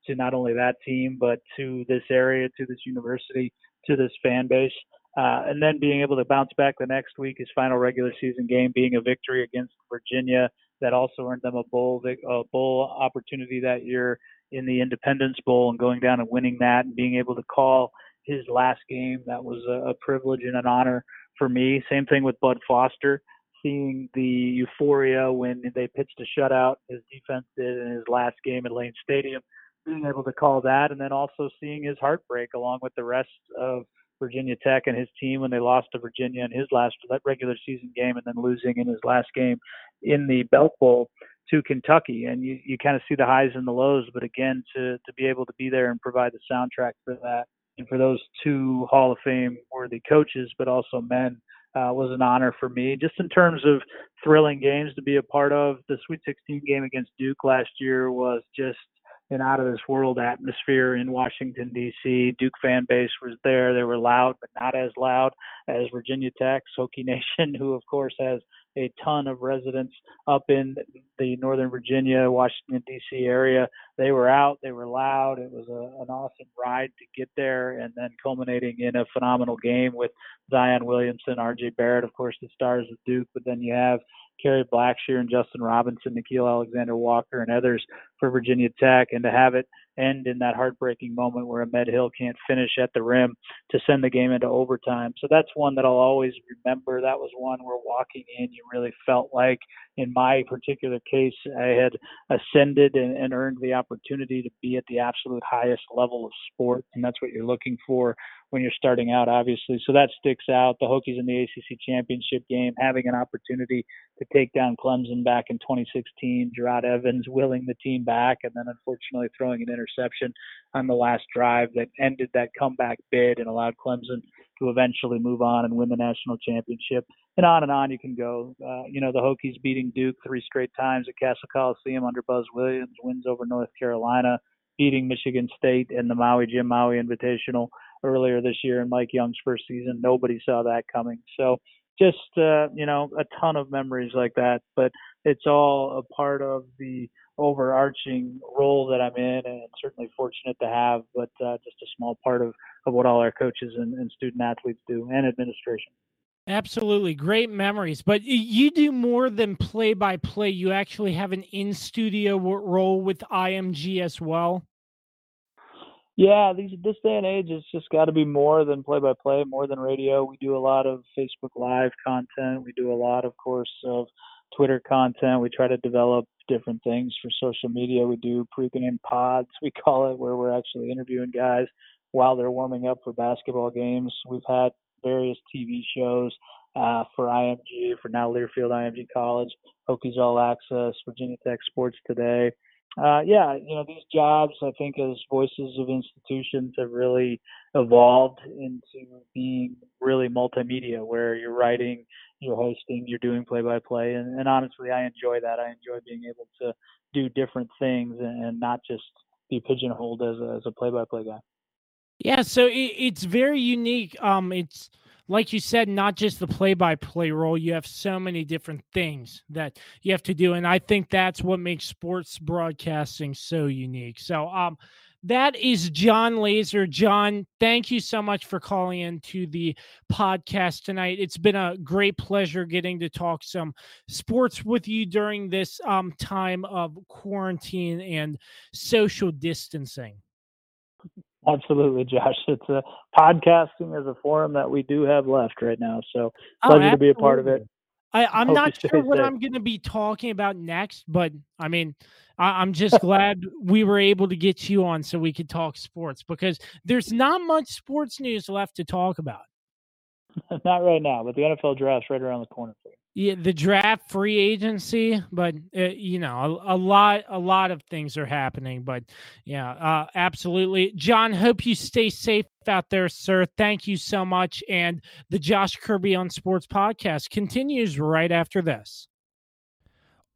to not only that team, but to this area, to this university, to this fan base. Uh, and then being able to bounce back the next week, his final regular season game being a victory against Virginia that also earned them a bowl a bowl opportunity that year in the Independence Bowl and going down and winning that and being able to call his last game that was a, a privilege and an honor for me. Same thing with Bud Foster, seeing the euphoria when they pitched a shutout his defense did in his last game at Lane Stadium being able to call that, and then also seeing his heartbreak along with the rest of Virginia Tech and his team when they lost to Virginia in his last regular season game, and then losing in his last game in the Belk Bowl to Kentucky. And you you kind of see the highs and the lows, but again, to to be able to be there and provide the soundtrack for that, and for those two Hall of Fame worthy coaches, but also men. Uh, was an honor for me, just in terms of thrilling games to be a part of. The Sweet 16 game against Duke last year was just an out of this world atmosphere in Washington D.C. Duke fan base was there. They were loud, but not as loud as Virginia Tech, Hokie Nation, who of course has a ton of residents up in the Northern Virginia, Washington D.C. area. They were out. They were loud. It was a, an awesome ride to get there, and then culminating in a phenomenal game with Zion Williamson, R.J. Barrett, of course, the stars of Duke. But then you have Kerry Blackshear and Justin Robinson, Nickeil Alexander Walker, and others for Virginia Tech, and to have it end in that heartbreaking moment where Ahmed Hill can't finish at the rim to send the game into overtime. So that's one that I'll always remember. That was one where walking in, you really felt like, in my particular case, I had ascended and, and earned the opportunity to be at the absolute highest level of sport, and that's what you're looking for when you're starting out, obviously. So that sticks out. The Hokies in the ACC championship game, having an opportunity to take down Clemson back in 2016, Jerod Evans willing the team back, and then unfortunately throwing an interception on the last drive that ended that comeback bid and allowed Clemson to eventually move on and win the national championship. And on and on you can go. Uh, you know, the Hokies beating Duke three straight times at Cassell Coliseum under Buzz Williams, wins over North Carolina, beating Michigan State in the Maui Jim Maui Invitational earlier this year in Mike Young's first season. Nobody saw that coming. So just uh, you know a ton of memories like that. But it's all a part of the overarching role that I'm in, and certainly fortunate to have. But uh, just a small part of of what all our coaches and, and student athletes do, and administration. Absolutely. Great memories. But you do more than play by play. You actually have an in studio role with IMG as well. Yeah, these this day and age, it's just got to be more than play by play, more than radio. We do a lot of Facebook Live content. We do a lot, of course, of Twitter content. We try to develop different things for social media. We do pregame pods, we call it, where we're actually interviewing guys while they're warming up for basketball games. We've had various TV shows uh, for IMG, for now Learfield IMG College, Hokies All Access, Virginia Tech Sports Today uh, yeah, you know, these jobs, I think, as voices of institutions have really evolved into being really multimedia, where you're writing, you're hosting, you're doing play by play. And honestly, I enjoy that. I enjoy being able to do different things and, not just be pigeonholed as a, as a play by play guy. Yeah, so it, it's very unique. Um, it's like you said, not just the play by play role, you have so many different things that you have to do. And I think that's what makes sports broadcasting so unique. So, um, that is Jon Laaser. Jon, thank you so much for calling into the podcast tonight. It's been a great pleasure getting to talk some sports with you during this um, time of quarantine and social distancing. Absolutely, Josh. It's a podcasting is a forum that we do have left right now. So oh, pleasure to be a part of it. I, am not sure what safe. I'm going to be talking about next, but I mean, I, am just glad we were able to get you on so we could talk sports because there's not much sports news left to talk about. not right now, but the NFL draft's right around the corner yeah, the draft, free agency, but uh, you know, a, a, lot, a lot of things are happening. But yeah, uh, absolutely, Jon Hope you stay safe out there, sir. Thank you so much. And the Josh Kirby on Sports podcast continues right after this.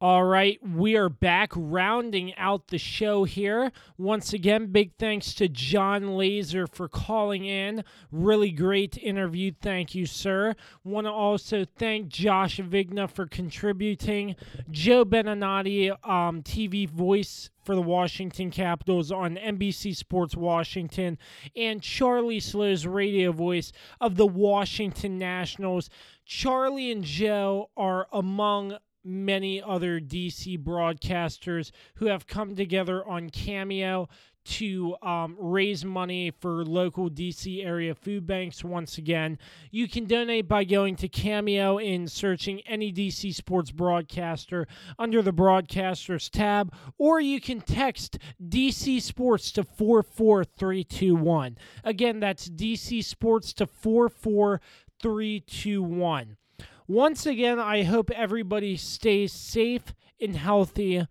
All right, we are back rounding out the show here. Once again, big thanks to Jon Laaser for calling in. Really great interview. Thank you, sir. Want to also thank Josh Vigna for contributing. Joe Beninati, um, TV voice for the Washington Capitals on NBC Sports Washington, and Charlie Slowes radio voice of the Washington Nationals. Charlie and Joe are among many other DC broadcasters who have come together on Cameo to um, raise money for local DC area food banks once again. You can donate by going to Cameo and searching any DC sports broadcaster under the broadcasters tab, or you can text DC Sports to 44321. Again, that's DC Sports to 44321. Once again, I hope everybody stays safe and healthy.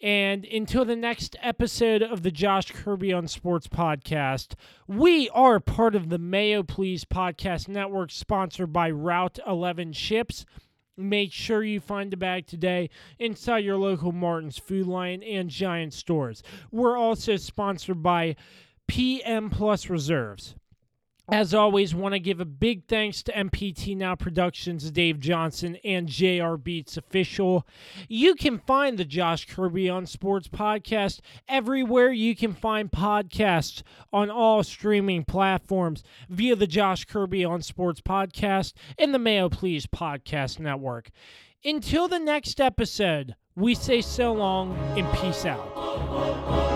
And until the next episode of the Josh Kirby on Sports podcast, we are part of the Mayo Please Podcast Network, sponsored by Route 11 Chips. Make sure you find a bag today inside your local Martin's Food Lion and Giant stores. We're also sponsored by PM Plus Reserves. As always, want to give a big thanks to MPT Now Productions, Dave Johnson, and JR Beats Official. You can find the Josh Kirby on Sports podcast everywhere you can find podcasts on all streaming platforms via the Josh Kirby on Sports podcast and the Mayo Please Podcast Network. Until the next episode, we say so long and peace out.